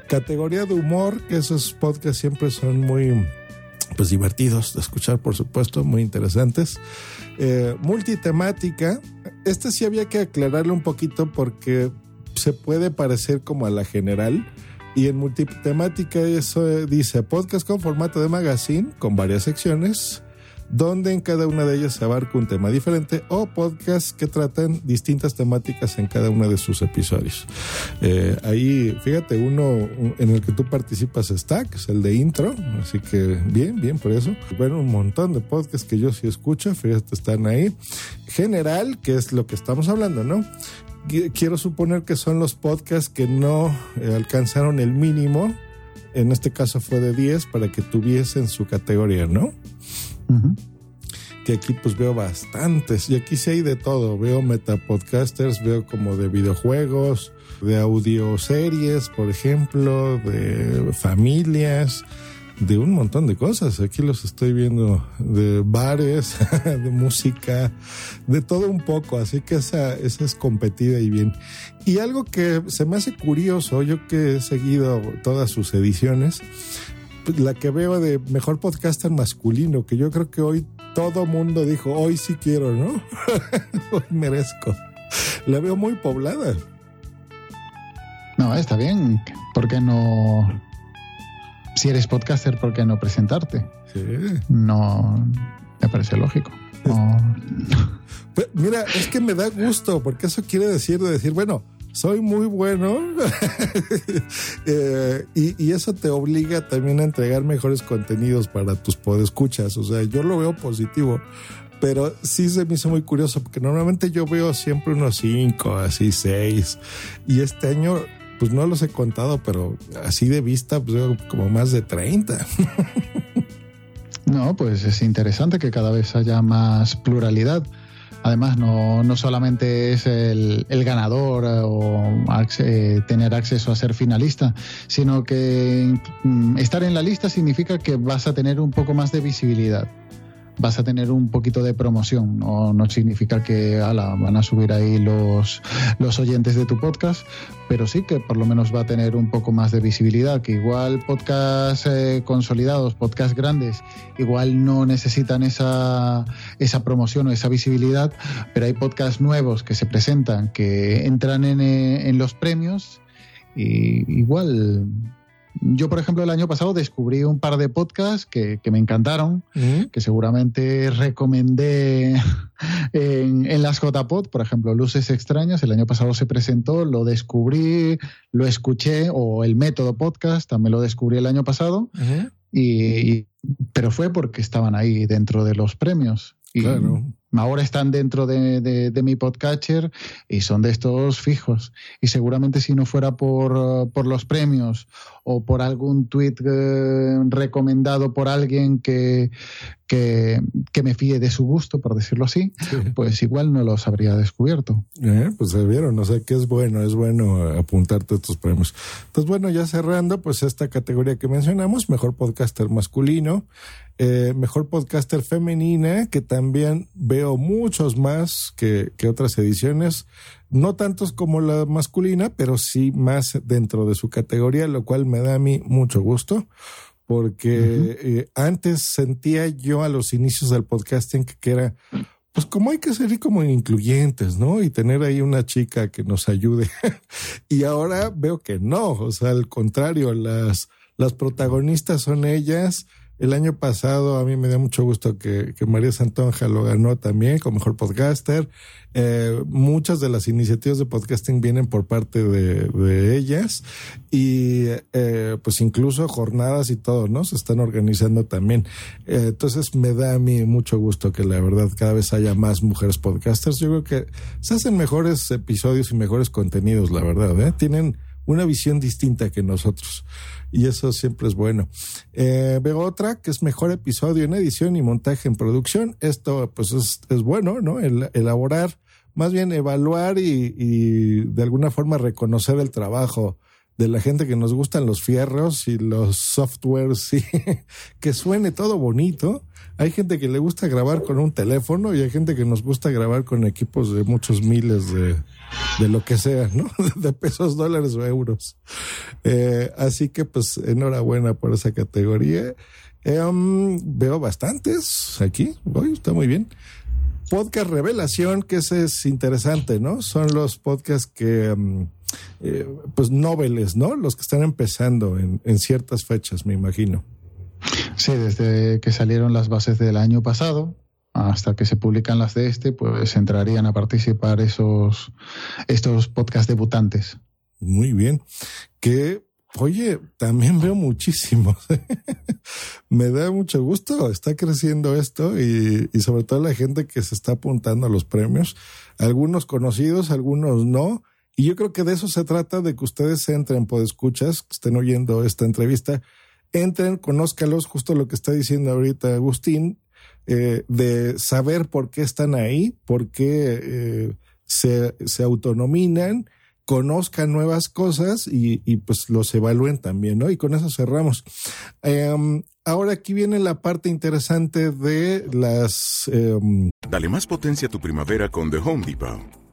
Categoría de humor, que esos podcasts siempre son muy pues divertidos de escuchar, por supuesto, muy interesantes. Eh, multitemática, este sí había que aclararlo un poquito porque se puede parecer como a la general. Y en multitemática eso eh, dice podcast con formato de magazine, con varias secciones, donde en cada una de ellas se abarca un tema diferente, o podcasts que tratan distintas temáticas en cada uno de sus episodios. Eh, ahí, fíjate, uno en el que tú participas está, que es el de intro, así que bien, bien por eso. Bueno, un montón de podcasts que yo sí escucho, fíjate, están ahí. General, que es lo que estamos hablando, ¿no? quiero suponer que son los podcasts que no eh, alcanzaron el mínimo, en este caso fue de 10, para que tuviesen su categoría, ¿no? Que aquí pues veo bastantes, y aquí sí hay de todo, veo metapodcasters, veo como de videojuegos, de audioseries, por ejemplo, de familias, de un montón de cosas. Aquí los estoy viendo de bares, de música, de todo un poco. Así que esa, esa es competida y bien. Y algo que se me hace curioso, yo que he seguido todas sus ediciones, la que veo de mejor podcaster masculino, que yo creo que hoy todo mundo dijo, hoy sí quiero, ¿no? hoy merezco. La veo muy poblada. No, está bien. ¿Por qué no si eres podcaster, ¿por qué no presentarte? Sí. No, me parece lógico. Pues, mira, es que me da gusto, porque eso quiere decir de decir, bueno, soy muy bueno eh, y, eso te obliga también a entregar mejores contenidos para tus podescuchas. O sea, yo lo veo positivo, pero sí se me hizo muy curioso porque normalmente yo veo siempre unos cinco, así seis, y este año pues no los he contado, pero así de vista, pues como más de 30. no, pues es interesante que cada vez haya más pluralidad. Además, no, no solamente es el, ganador o eh, tener acceso a ser finalista, sino que mm, estar en la lista significa que vas a tener un poco más de visibilidad vas a tener un poquito de promoción. No, no significa que ala, van a subir ahí los, los oyentes de tu podcast, pero sí que por lo menos va a tener un poco más de visibilidad, que igual podcasts eh, consolidados, podcasts grandes, igual no necesitan esa, esa promoción o esa visibilidad, pero hay podcasts nuevos que se presentan, que entran en, eh, en los premios y igual yo, por ejemplo, el año pasado descubrí un par de podcasts que, me encantaron, que seguramente recomendé en, en las JPod, por ejemplo, Luces Extrañas, el año pasado se presentó, lo descubrí, lo escuché, o el método podcast, también lo descubrí el año pasado, y, pero fue porque estaban ahí dentro de los premios. Y ahora están dentro de, mi podcatcher y son de estos fijos. Y seguramente si no fuera por, por los premios o por algún tweet eh, recomendado por alguien que, que, me fíe de su gusto, por decirlo así, pues igual no los habría descubierto. Eh, pues se vieron, o sea que es bueno, es bueno apuntarte a estos premios. Entonces, bueno, ya cerrando, pues esta categoría que mencionamos, mejor podcaster masculino, eh, mejor podcaster femenina, que también veo muchos más que, que otras ediciones no tantos como la masculina, pero sí más dentro de su categoría, lo cual me da a mí mucho gusto, porque eh, antes sentía yo a los inicios del podcasting que, era, pues como hay que ser como incluyentes, ¿no? Y tener ahí una chica que nos ayude. y ahora veo que no, o sea, al contrario, las, las protagonistas son ellas, el año pasado a mí me dio mucho gusto que, María Santonja lo ganó también como mejor podcaster. Eh, muchas de las iniciativas de podcasting vienen por parte de, ellas y eh, pues incluso jornadas y todo, ¿no? Se están organizando también. Eh, entonces me da a mí mucho gusto que la verdad cada vez haya más mujeres podcasters. Yo creo que se hacen mejores episodios y mejores contenidos, la verdad. ¿eh? Tienen una visión distinta que nosotros. Y eso siempre es bueno. Eh, veo otra que es mejor episodio en edición y montaje en producción. Esto pues es, bueno, ¿no? El, elaborar, más bien evaluar y, y de alguna forma reconocer el trabajo de la gente que nos gustan los fierros y los softwares y que suene todo bonito. Hay gente que le gusta grabar con un teléfono y hay gente que nos gusta grabar con equipos de muchos miles de, de lo que sea, ¿no? De pesos, dólares o euros. Eh, así que pues enhorabuena por esa categoría. Um, veo bastantes aquí, hoy está muy bien. Podcast Revelación, que ese es interesante, ¿no? Son los podcasts que... Um, eh, pues noveles, ¿no? Los que están empezando en, en ciertas fechas, me imagino. Sí, desde que salieron las bases del año pasado hasta que se publican las de este, pues entrarían a participar esos estos podcast debutantes. Muy bien. Que, oye, también veo muchísimos. Me da mucho gusto. Está creciendo esto y, y sobre todo la gente que se está apuntando a los premios. Algunos conocidos, algunos no. Y yo creo que de eso se trata, de que ustedes entren, por escuchas, estén oyendo esta entrevista, entren, conózcalos, justo lo que está diciendo ahorita Agustín, eh, de saber por qué están ahí, por qué eh, se, se autonominan, conozcan nuevas cosas y, y, pues los evalúen también, ¿no? Y con eso cerramos. Um, ahora aquí viene la parte interesante de las... Um... Dale más potencia a tu primavera con The Home Depot.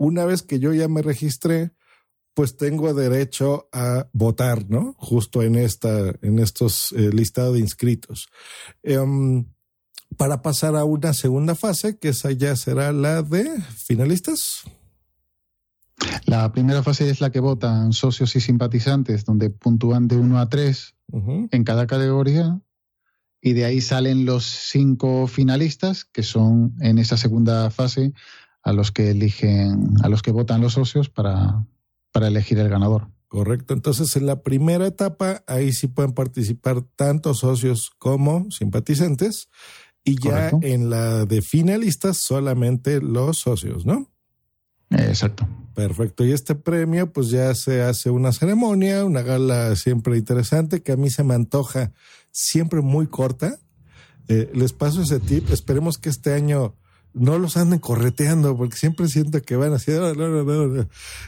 una vez que yo ya me registré, pues tengo derecho a votar, ¿no? Justo en esta, en estos eh, listados de inscritos. Um, para pasar a una segunda fase, que esa ya será la de finalistas. La primera fase es la que votan socios y simpatizantes, donde puntúan de 1 a 3 uh -huh. en cada categoría. Y de ahí salen los cinco finalistas, que son en esa segunda fase a los que eligen, a los que votan los socios para, para elegir el ganador. Correcto. Entonces, en la primera etapa, ahí sí pueden participar tanto socios como simpatizantes. Y ya Correcto. en la de finalistas, solamente los socios, ¿no? Exacto. Perfecto. Y este premio, pues ya se hace una ceremonia, una gala siempre interesante, que a mí se me antoja siempre muy corta. Eh, les paso ese tip. Esperemos que este año no los anden correteando, porque siempre siento que van así. No, no, no, no.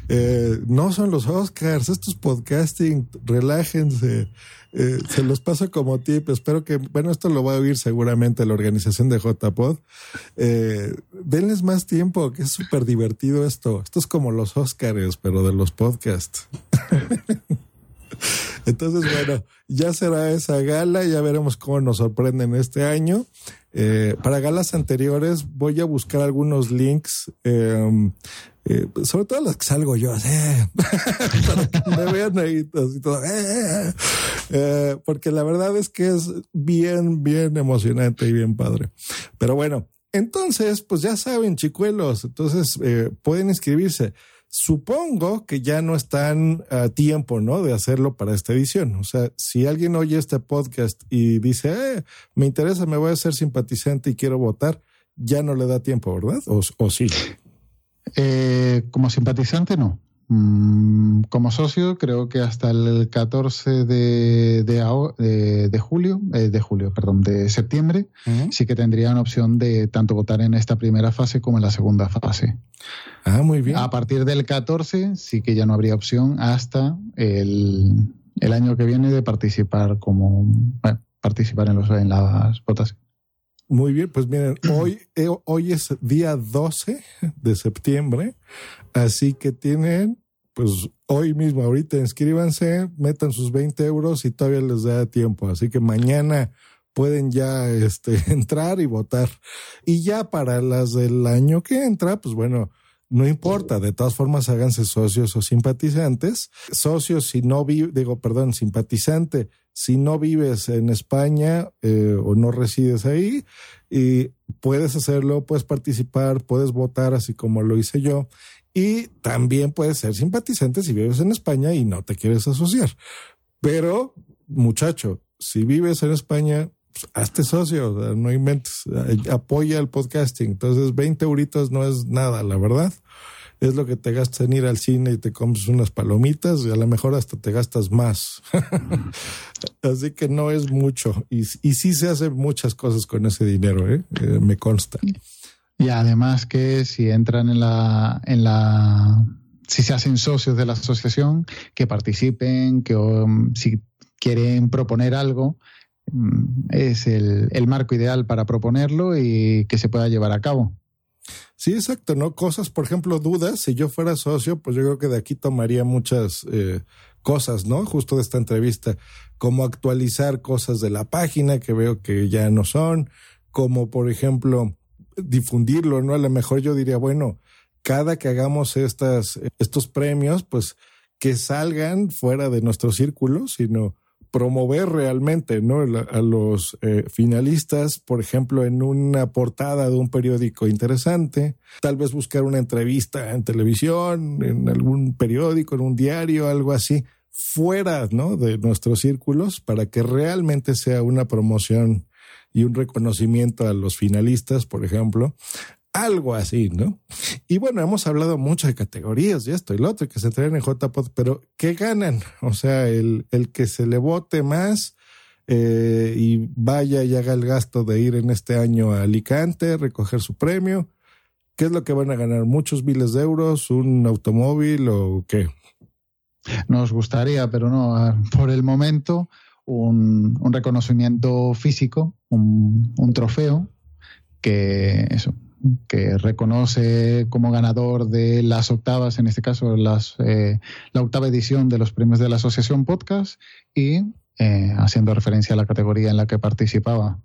Eh, son los Oscars, estos podcasting, relájense. Eh, se los paso como tip. Espero que, bueno, esto lo va a oír seguramente la organización de JPod. Eh, denles más tiempo, que es súper divertido esto. Esto es como los Oscars, pero de los podcasts. Entonces, bueno, ya será esa gala, ya veremos cómo nos sorprenden este año. Eh, para galas anteriores voy a buscar algunos links, eh, eh, sobre todo las que salgo yo, para que me vean ahí y todo. porque la verdad es que es bien, bien emocionante y bien padre. Pero bueno, entonces, pues ya saben, chicuelos, entonces pueden inscribirse supongo que ya no están a tiempo, ¿no? De hacerlo para esta edición. O sea, si alguien oye este podcast y dice, eh, me interesa, me voy a ser simpatizante y quiero votar, ya no le da tiempo, ¿verdad? ¿O, o sí? Eh, como simpatizante, no. Mm, como socio, creo que hasta el 14 de, de, de, de julio, eh, de julio, perdón, de septiembre, uh -huh. sí que tendrían opción de tanto votar en esta primera fase como en la segunda fase. Ah, muy bien. A partir del 14 sí que ya no habría opción hasta el, el año que viene de participar como bueno, participar en, los, en las votaciones. Muy bien, pues miren, hoy, eh, hoy es día 12 de septiembre, así que tienen, pues hoy mismo, ahorita inscríbanse, metan sus 20 euros y todavía les da tiempo, así que mañana pueden ya este, entrar y votar. Y ya para las del año que entra, pues bueno, no importa, de todas formas háganse socios o simpatizantes. Socios si no vive, digo, perdón, simpatizante si no vives en España eh, o no resides ahí, y puedes hacerlo, puedes participar, puedes votar así como lo hice yo. Y también puedes ser simpatizante si vives en España y no te quieres asociar. Pero, muchacho, si vives en España, pues, hazte socio, no inventes, apoya el podcasting. Entonces, 20 euritos no es nada, la verdad es lo que te gastas en ir al cine y te comes unas palomitas y a lo mejor hasta te gastas más. Así que no es mucho. Y, y sí se hacen muchas cosas con ese dinero, ¿eh? Eh, me consta. Y además que si entran en la, en la si se hacen socios de la asociación, que participen, que um, si quieren proponer algo, mm, es el, el, marco ideal para proponerlo y que se pueda llevar a cabo. Sí, exacto, ¿no? Cosas, por ejemplo, dudas. Si yo fuera socio, pues yo creo que de aquí tomaría muchas eh, cosas, ¿no? Justo de esta entrevista, como actualizar cosas de la página que veo que ya no son, como por ejemplo difundirlo, ¿no? A lo mejor yo diría, bueno, cada que hagamos estas, estos premios, pues que salgan fuera de nuestro círculo, sino promover realmente ¿no? a los eh, finalistas, por ejemplo, en una portada de un periódico interesante, tal vez buscar una entrevista en televisión, en algún periódico, en un diario, algo así, fuera ¿no? de nuestros círculos, para que realmente sea una promoción y un reconocimiento a los finalistas, por ejemplo, algo así, ¿no? Y bueno, hemos hablado mucho de categorías y esto y lo otro que se traen en JPod, pero ¿qué ganan? O sea, el, el que se le vote más eh, y vaya y haga el gasto de ir en este año a Alicante, recoger su premio. ¿Qué es lo que van a ganar? ¿Muchos miles de euros? ¿Un automóvil o qué? Nos gustaría, pero no. Ah, por el momento, un, un reconocimiento físico, un, un trofeo que eso, que reconoce como ganador de las octavas, en este caso las, eh, la octava edición de los premios de la Asociación Podcast y eh, haciendo referencia a la categoría en la que participaba.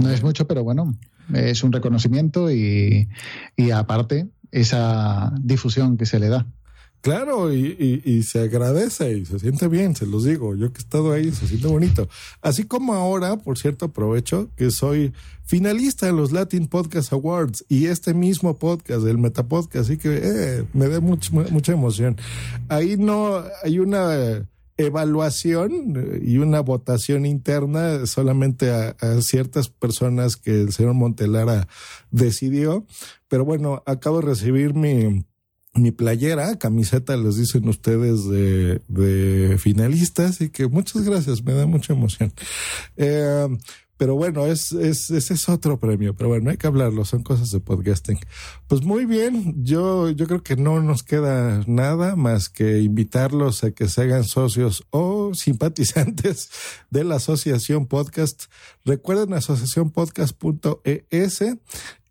No es mucho, pero bueno, es un reconocimiento y, y aparte esa difusión que se le da. Claro, y, se agradece y se siente bien, se los digo. Yo que he estado ahí, se siente bonito. Así como ahora, por cierto, aprovecho que soy finalista en los Latin Podcast Awards y este mismo podcast, el Metapodcast, así que eh, me da much, mucha emoción. Ahí no hay una evaluación y una votación interna solamente a, a, ciertas personas que el señor Montelara decidió. Pero bueno, acabo de recibir mi mi playera, camiseta, les dicen ustedes de, de finalistas y que muchas gracias, me da mucha emoción. Eh, pero bueno, es, es, ese es otro premio, pero bueno, hay que hablarlo, son cosas de podcasting. Pues muy bien, yo, yo creo que no nos queda nada más que invitarlos a que se hagan socios o simpatizantes de la Asociación Podcast. Recuerden asociacionpodcast.es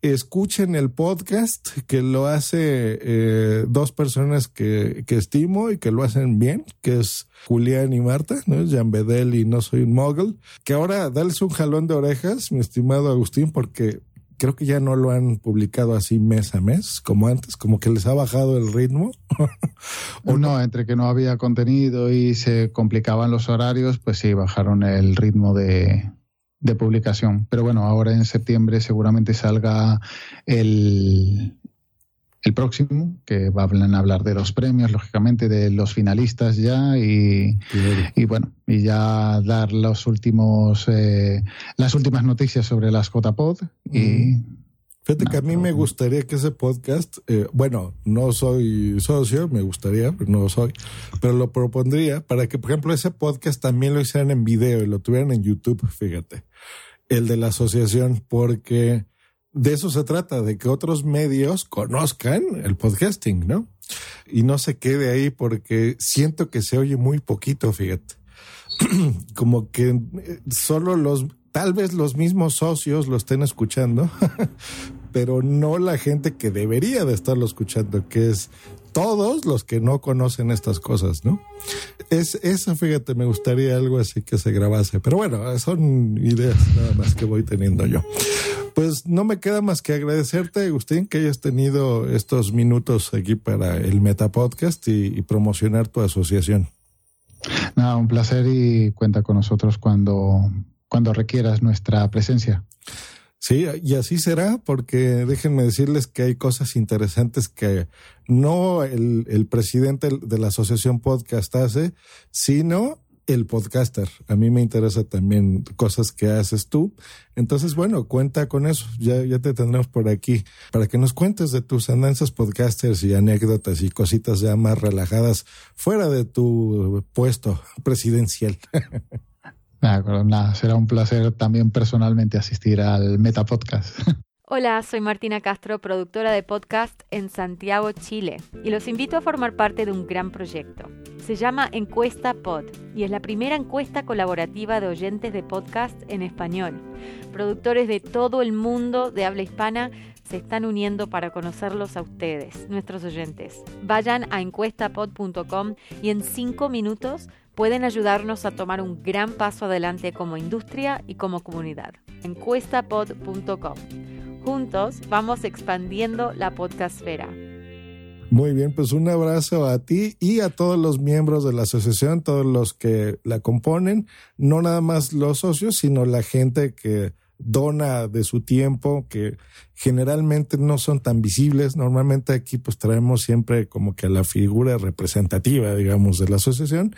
escuchen el podcast que lo hace eh, dos personas que, que, estimo y que lo hacen bien, que es Julián y Marta, ¿no? Jan Bedel y No Soy un Mogul. Que ahora dales un jalón de orejas, mi estimado Agustín, porque creo que ya no lo han publicado así mes a mes, como antes, como que les ha bajado el ritmo. ¿O no, entre que no había contenido y se complicaban los horarios, pues sí, bajaron el ritmo de, de publicación. Pero bueno, ahora en septiembre seguramente salga el, el próximo, que van a hablar de los premios, lógicamente, de los finalistas ya y, y bueno, y ya dar los últimos, eh, las últimas noticias sobre las JPod y... Fíjate que a mí me gustaría que ese podcast, eh, bueno, no soy socio, me gustaría, pero no soy, pero lo propondría para que, por ejemplo, ese podcast también lo hicieran en video y lo tuvieran en YouTube, fíjate, el de la asociación, porque de eso se trata, de que otros medios conozcan el podcasting, ¿no? Y no se quede ahí porque siento que se oye muy poquito, fíjate. Como que eh, solo los tal vez los mismos socios lo estén escuchando, pero no la gente que debería de estarlo escuchando, que es todos los que no conocen estas cosas, ¿no? Es eso, fíjate, me gustaría algo así que se grabase, pero bueno, son ideas nada más que voy teniendo yo. Pues no me queda más que agradecerte, Agustín, que hayas tenido estos minutos aquí para el Meta Podcast y, y promocionar tu asociación. Nada, un placer y cuenta con nosotros cuando cuando requieras nuestra presencia. Sí, y así será, porque déjenme decirles que hay cosas interesantes que no el, el presidente de la asociación podcast hace, sino el podcaster. A mí me interesa también cosas que haces tú. Entonces, bueno, cuenta con eso. Ya, ya te tendremos por aquí para que nos cuentes de tus andanzas podcasters y anécdotas y cositas ya más relajadas fuera de tu puesto presidencial. Nada, será un placer también personalmente asistir al Meta Podcast. Hola, soy Martina Castro, productora de podcast en Santiago, Chile, y los invito a formar parte de un gran proyecto. Se llama Encuesta Pod y es la primera encuesta colaborativa de oyentes de podcast en español. Productores de todo el mundo de habla hispana se están uniendo para conocerlos a ustedes, nuestros oyentes. Vayan a encuestapod.com y en cinco minutos pueden ayudarnos a tomar un gran paso adelante como industria y como comunidad. Encuestapod.com. Juntos vamos expandiendo la podcastfera. Muy bien, pues un abrazo a ti y a todos los miembros de la asociación, todos los que la componen, no nada más los socios, sino la gente que dona de su tiempo, que generalmente no son tan visibles. Normalmente aquí pues traemos siempre como que la figura representativa, digamos, de la asociación,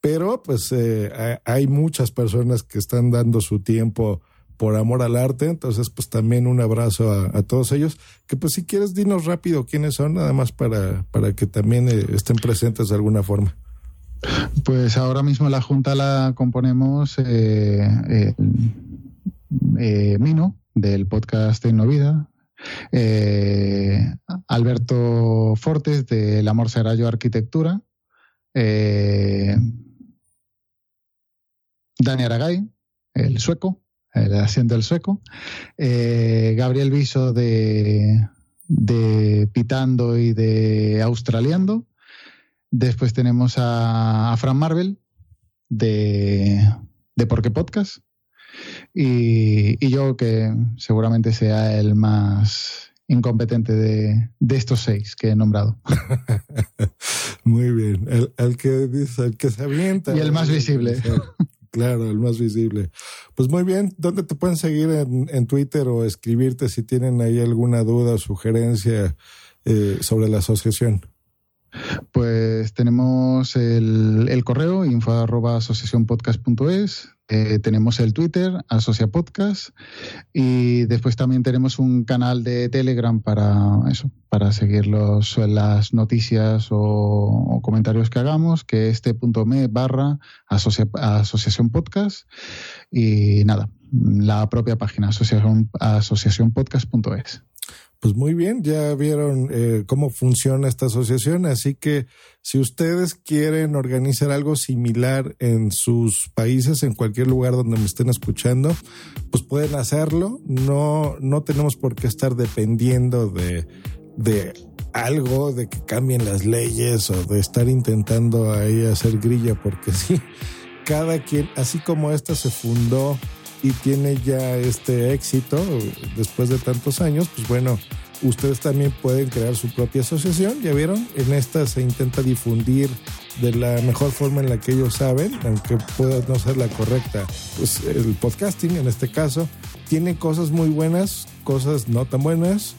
pero pues eh, hay muchas personas que están dando su tiempo por amor al arte. Entonces, pues también un abrazo a, todos ellos. Que pues si quieres, dinos rápido quiénes son, nada más para, para que también eh, estén presentes de alguna forma. Pues ahora mismo la Junta la componemos eh, eh, Mino, del podcast Tecnovida, eh, Alberto Fortes, del Amor Será Yo Arquitectura, Dani Aragay, el sueco, el asiento del sueco, eh, Gabriel Viso de, de Pitando y de Australiando. Después tenemos a, Fran Marvel de, de Porque Podcast. Y, y, yo que seguramente sea el más incompetente de, de estos seis que he nombrado. Muy bien. El, el que dice, el que se avienta. Y el más visible. Claro, el más visible. Pues muy bien, ¿dónde te pueden seguir en, en Twitter o escribirte si tienen ahí alguna duda o sugerencia eh, sobre la asociación? Pues tenemos el, correo info arroba asociacionpodcast.es, eh, tenemos el Twitter, Asocia Podcast, y después también tenemos un canal de Telegram para eso, para seguir los, las noticias o, comentarios que hagamos, que es t.me barra Asociación Podcast. Y nada, la propia página asociación. Pues muy bien, ya vieron eh, cómo funciona esta asociación, así que si ustedes quieren organizar algo similar en sus países, en cualquier lugar donde me estén escuchando, pues pueden hacerlo. No, no tenemos por qué estar dependiendo de, de algo, de que cambien las leyes o de estar intentando ahí hacer grilla, porque sí, cada quien, así como esta se fundó y tiene ya este éxito después de tantos años, pues bueno, ustedes también pueden crear su propia asociación, ya vieron, en esta se intenta difundir de la mejor forma en la que ellos saben, aunque pueda no ser la correcta, pues el podcasting en este caso tiene cosas muy buenas, cosas no tan buenas,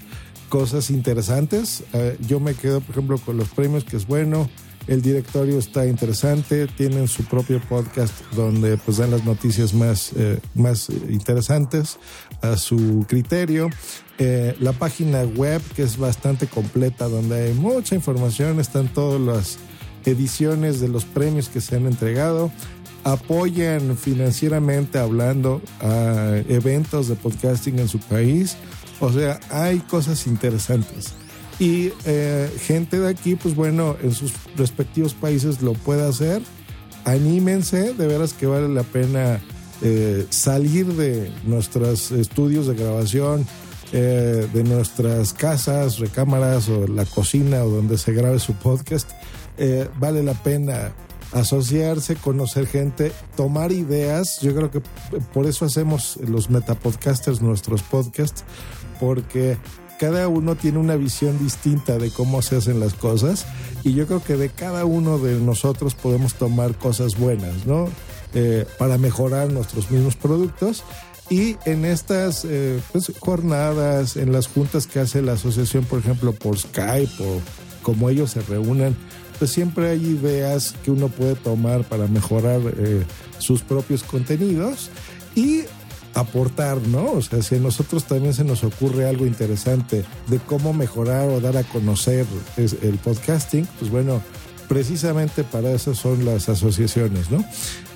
cosas interesantes. Uh, yo me quedo, por ejemplo, con los premios, que es bueno, el directorio está interesante, tienen su propio podcast donde pues dan las noticias más, eh, más interesantes a su criterio. Eh, la página web que es bastante completa donde hay mucha información, están todas las ediciones de los premios que se han entregado. Apoyan financieramente hablando a eventos de podcasting en su país. O sea, hay cosas interesantes y eh, gente de aquí, pues bueno, en sus respectivos países lo puede hacer. Anímense, de veras que vale la pena eh, salir de nuestros estudios de grabación, eh, de nuestras casas, recámaras o la cocina o donde se grabe su podcast. vale la pena asociarse, conocer gente, tomar ideas. Yo creo que por eso hacemos los metapodcasters nuestros podcasts, porque cada uno tiene una visión distinta de cómo se hacen las cosas y yo creo que de cada uno de nosotros podemos tomar cosas buenas, ¿no? Eh, para mejorar nuestros mismos productos. Y en estas eh, pues, jornadas, en las juntas que hace la asociación, por ejemplo, por Skype o como ellos se reúnen, pues siempre hay ideas que uno puede tomar para mejorar eh, sus propios contenidos. Y aportar, ¿no? O sea, si a nosotros también se nos ocurre algo interesante de cómo mejorar o dar a conocer el podcasting, pues bueno, precisamente para eso son las asociaciones, ¿no?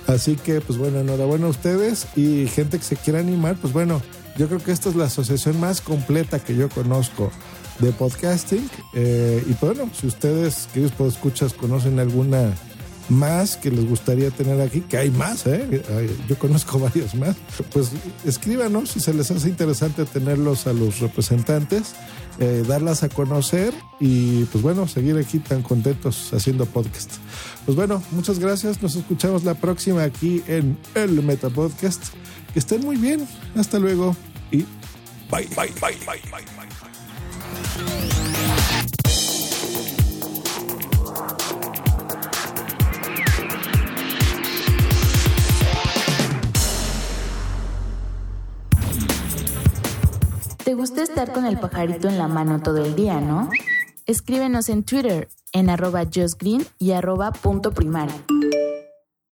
Así que, pues bueno, enhorabuena a ustedes y gente que se quiera animar, pues bueno, Yo creo que esta es la asociación más completa que yo conozco de podcasting. Eh, y pues bueno, si ustedes, queridos escuchas, conocen alguna más que les gustaría tener aquí, que hay más, ¿eh? yo conozco varios más, pues escríbanos si se les hace interesante tenerlos a los representantes, eh, darlas a conocer y pues bueno, seguir aquí tan contentos haciendo podcast. Pues bueno, muchas gracias, nos escuchamos la próxima aquí en el Meta Podcast. Que estén muy bien, hasta luego y bye, bye, bye, bye, bye. bye. Te gusta estar con el pajarito en la mano todo el día, ¿no? Escríbenos en Twitter en arroba justgreen y arroba punto.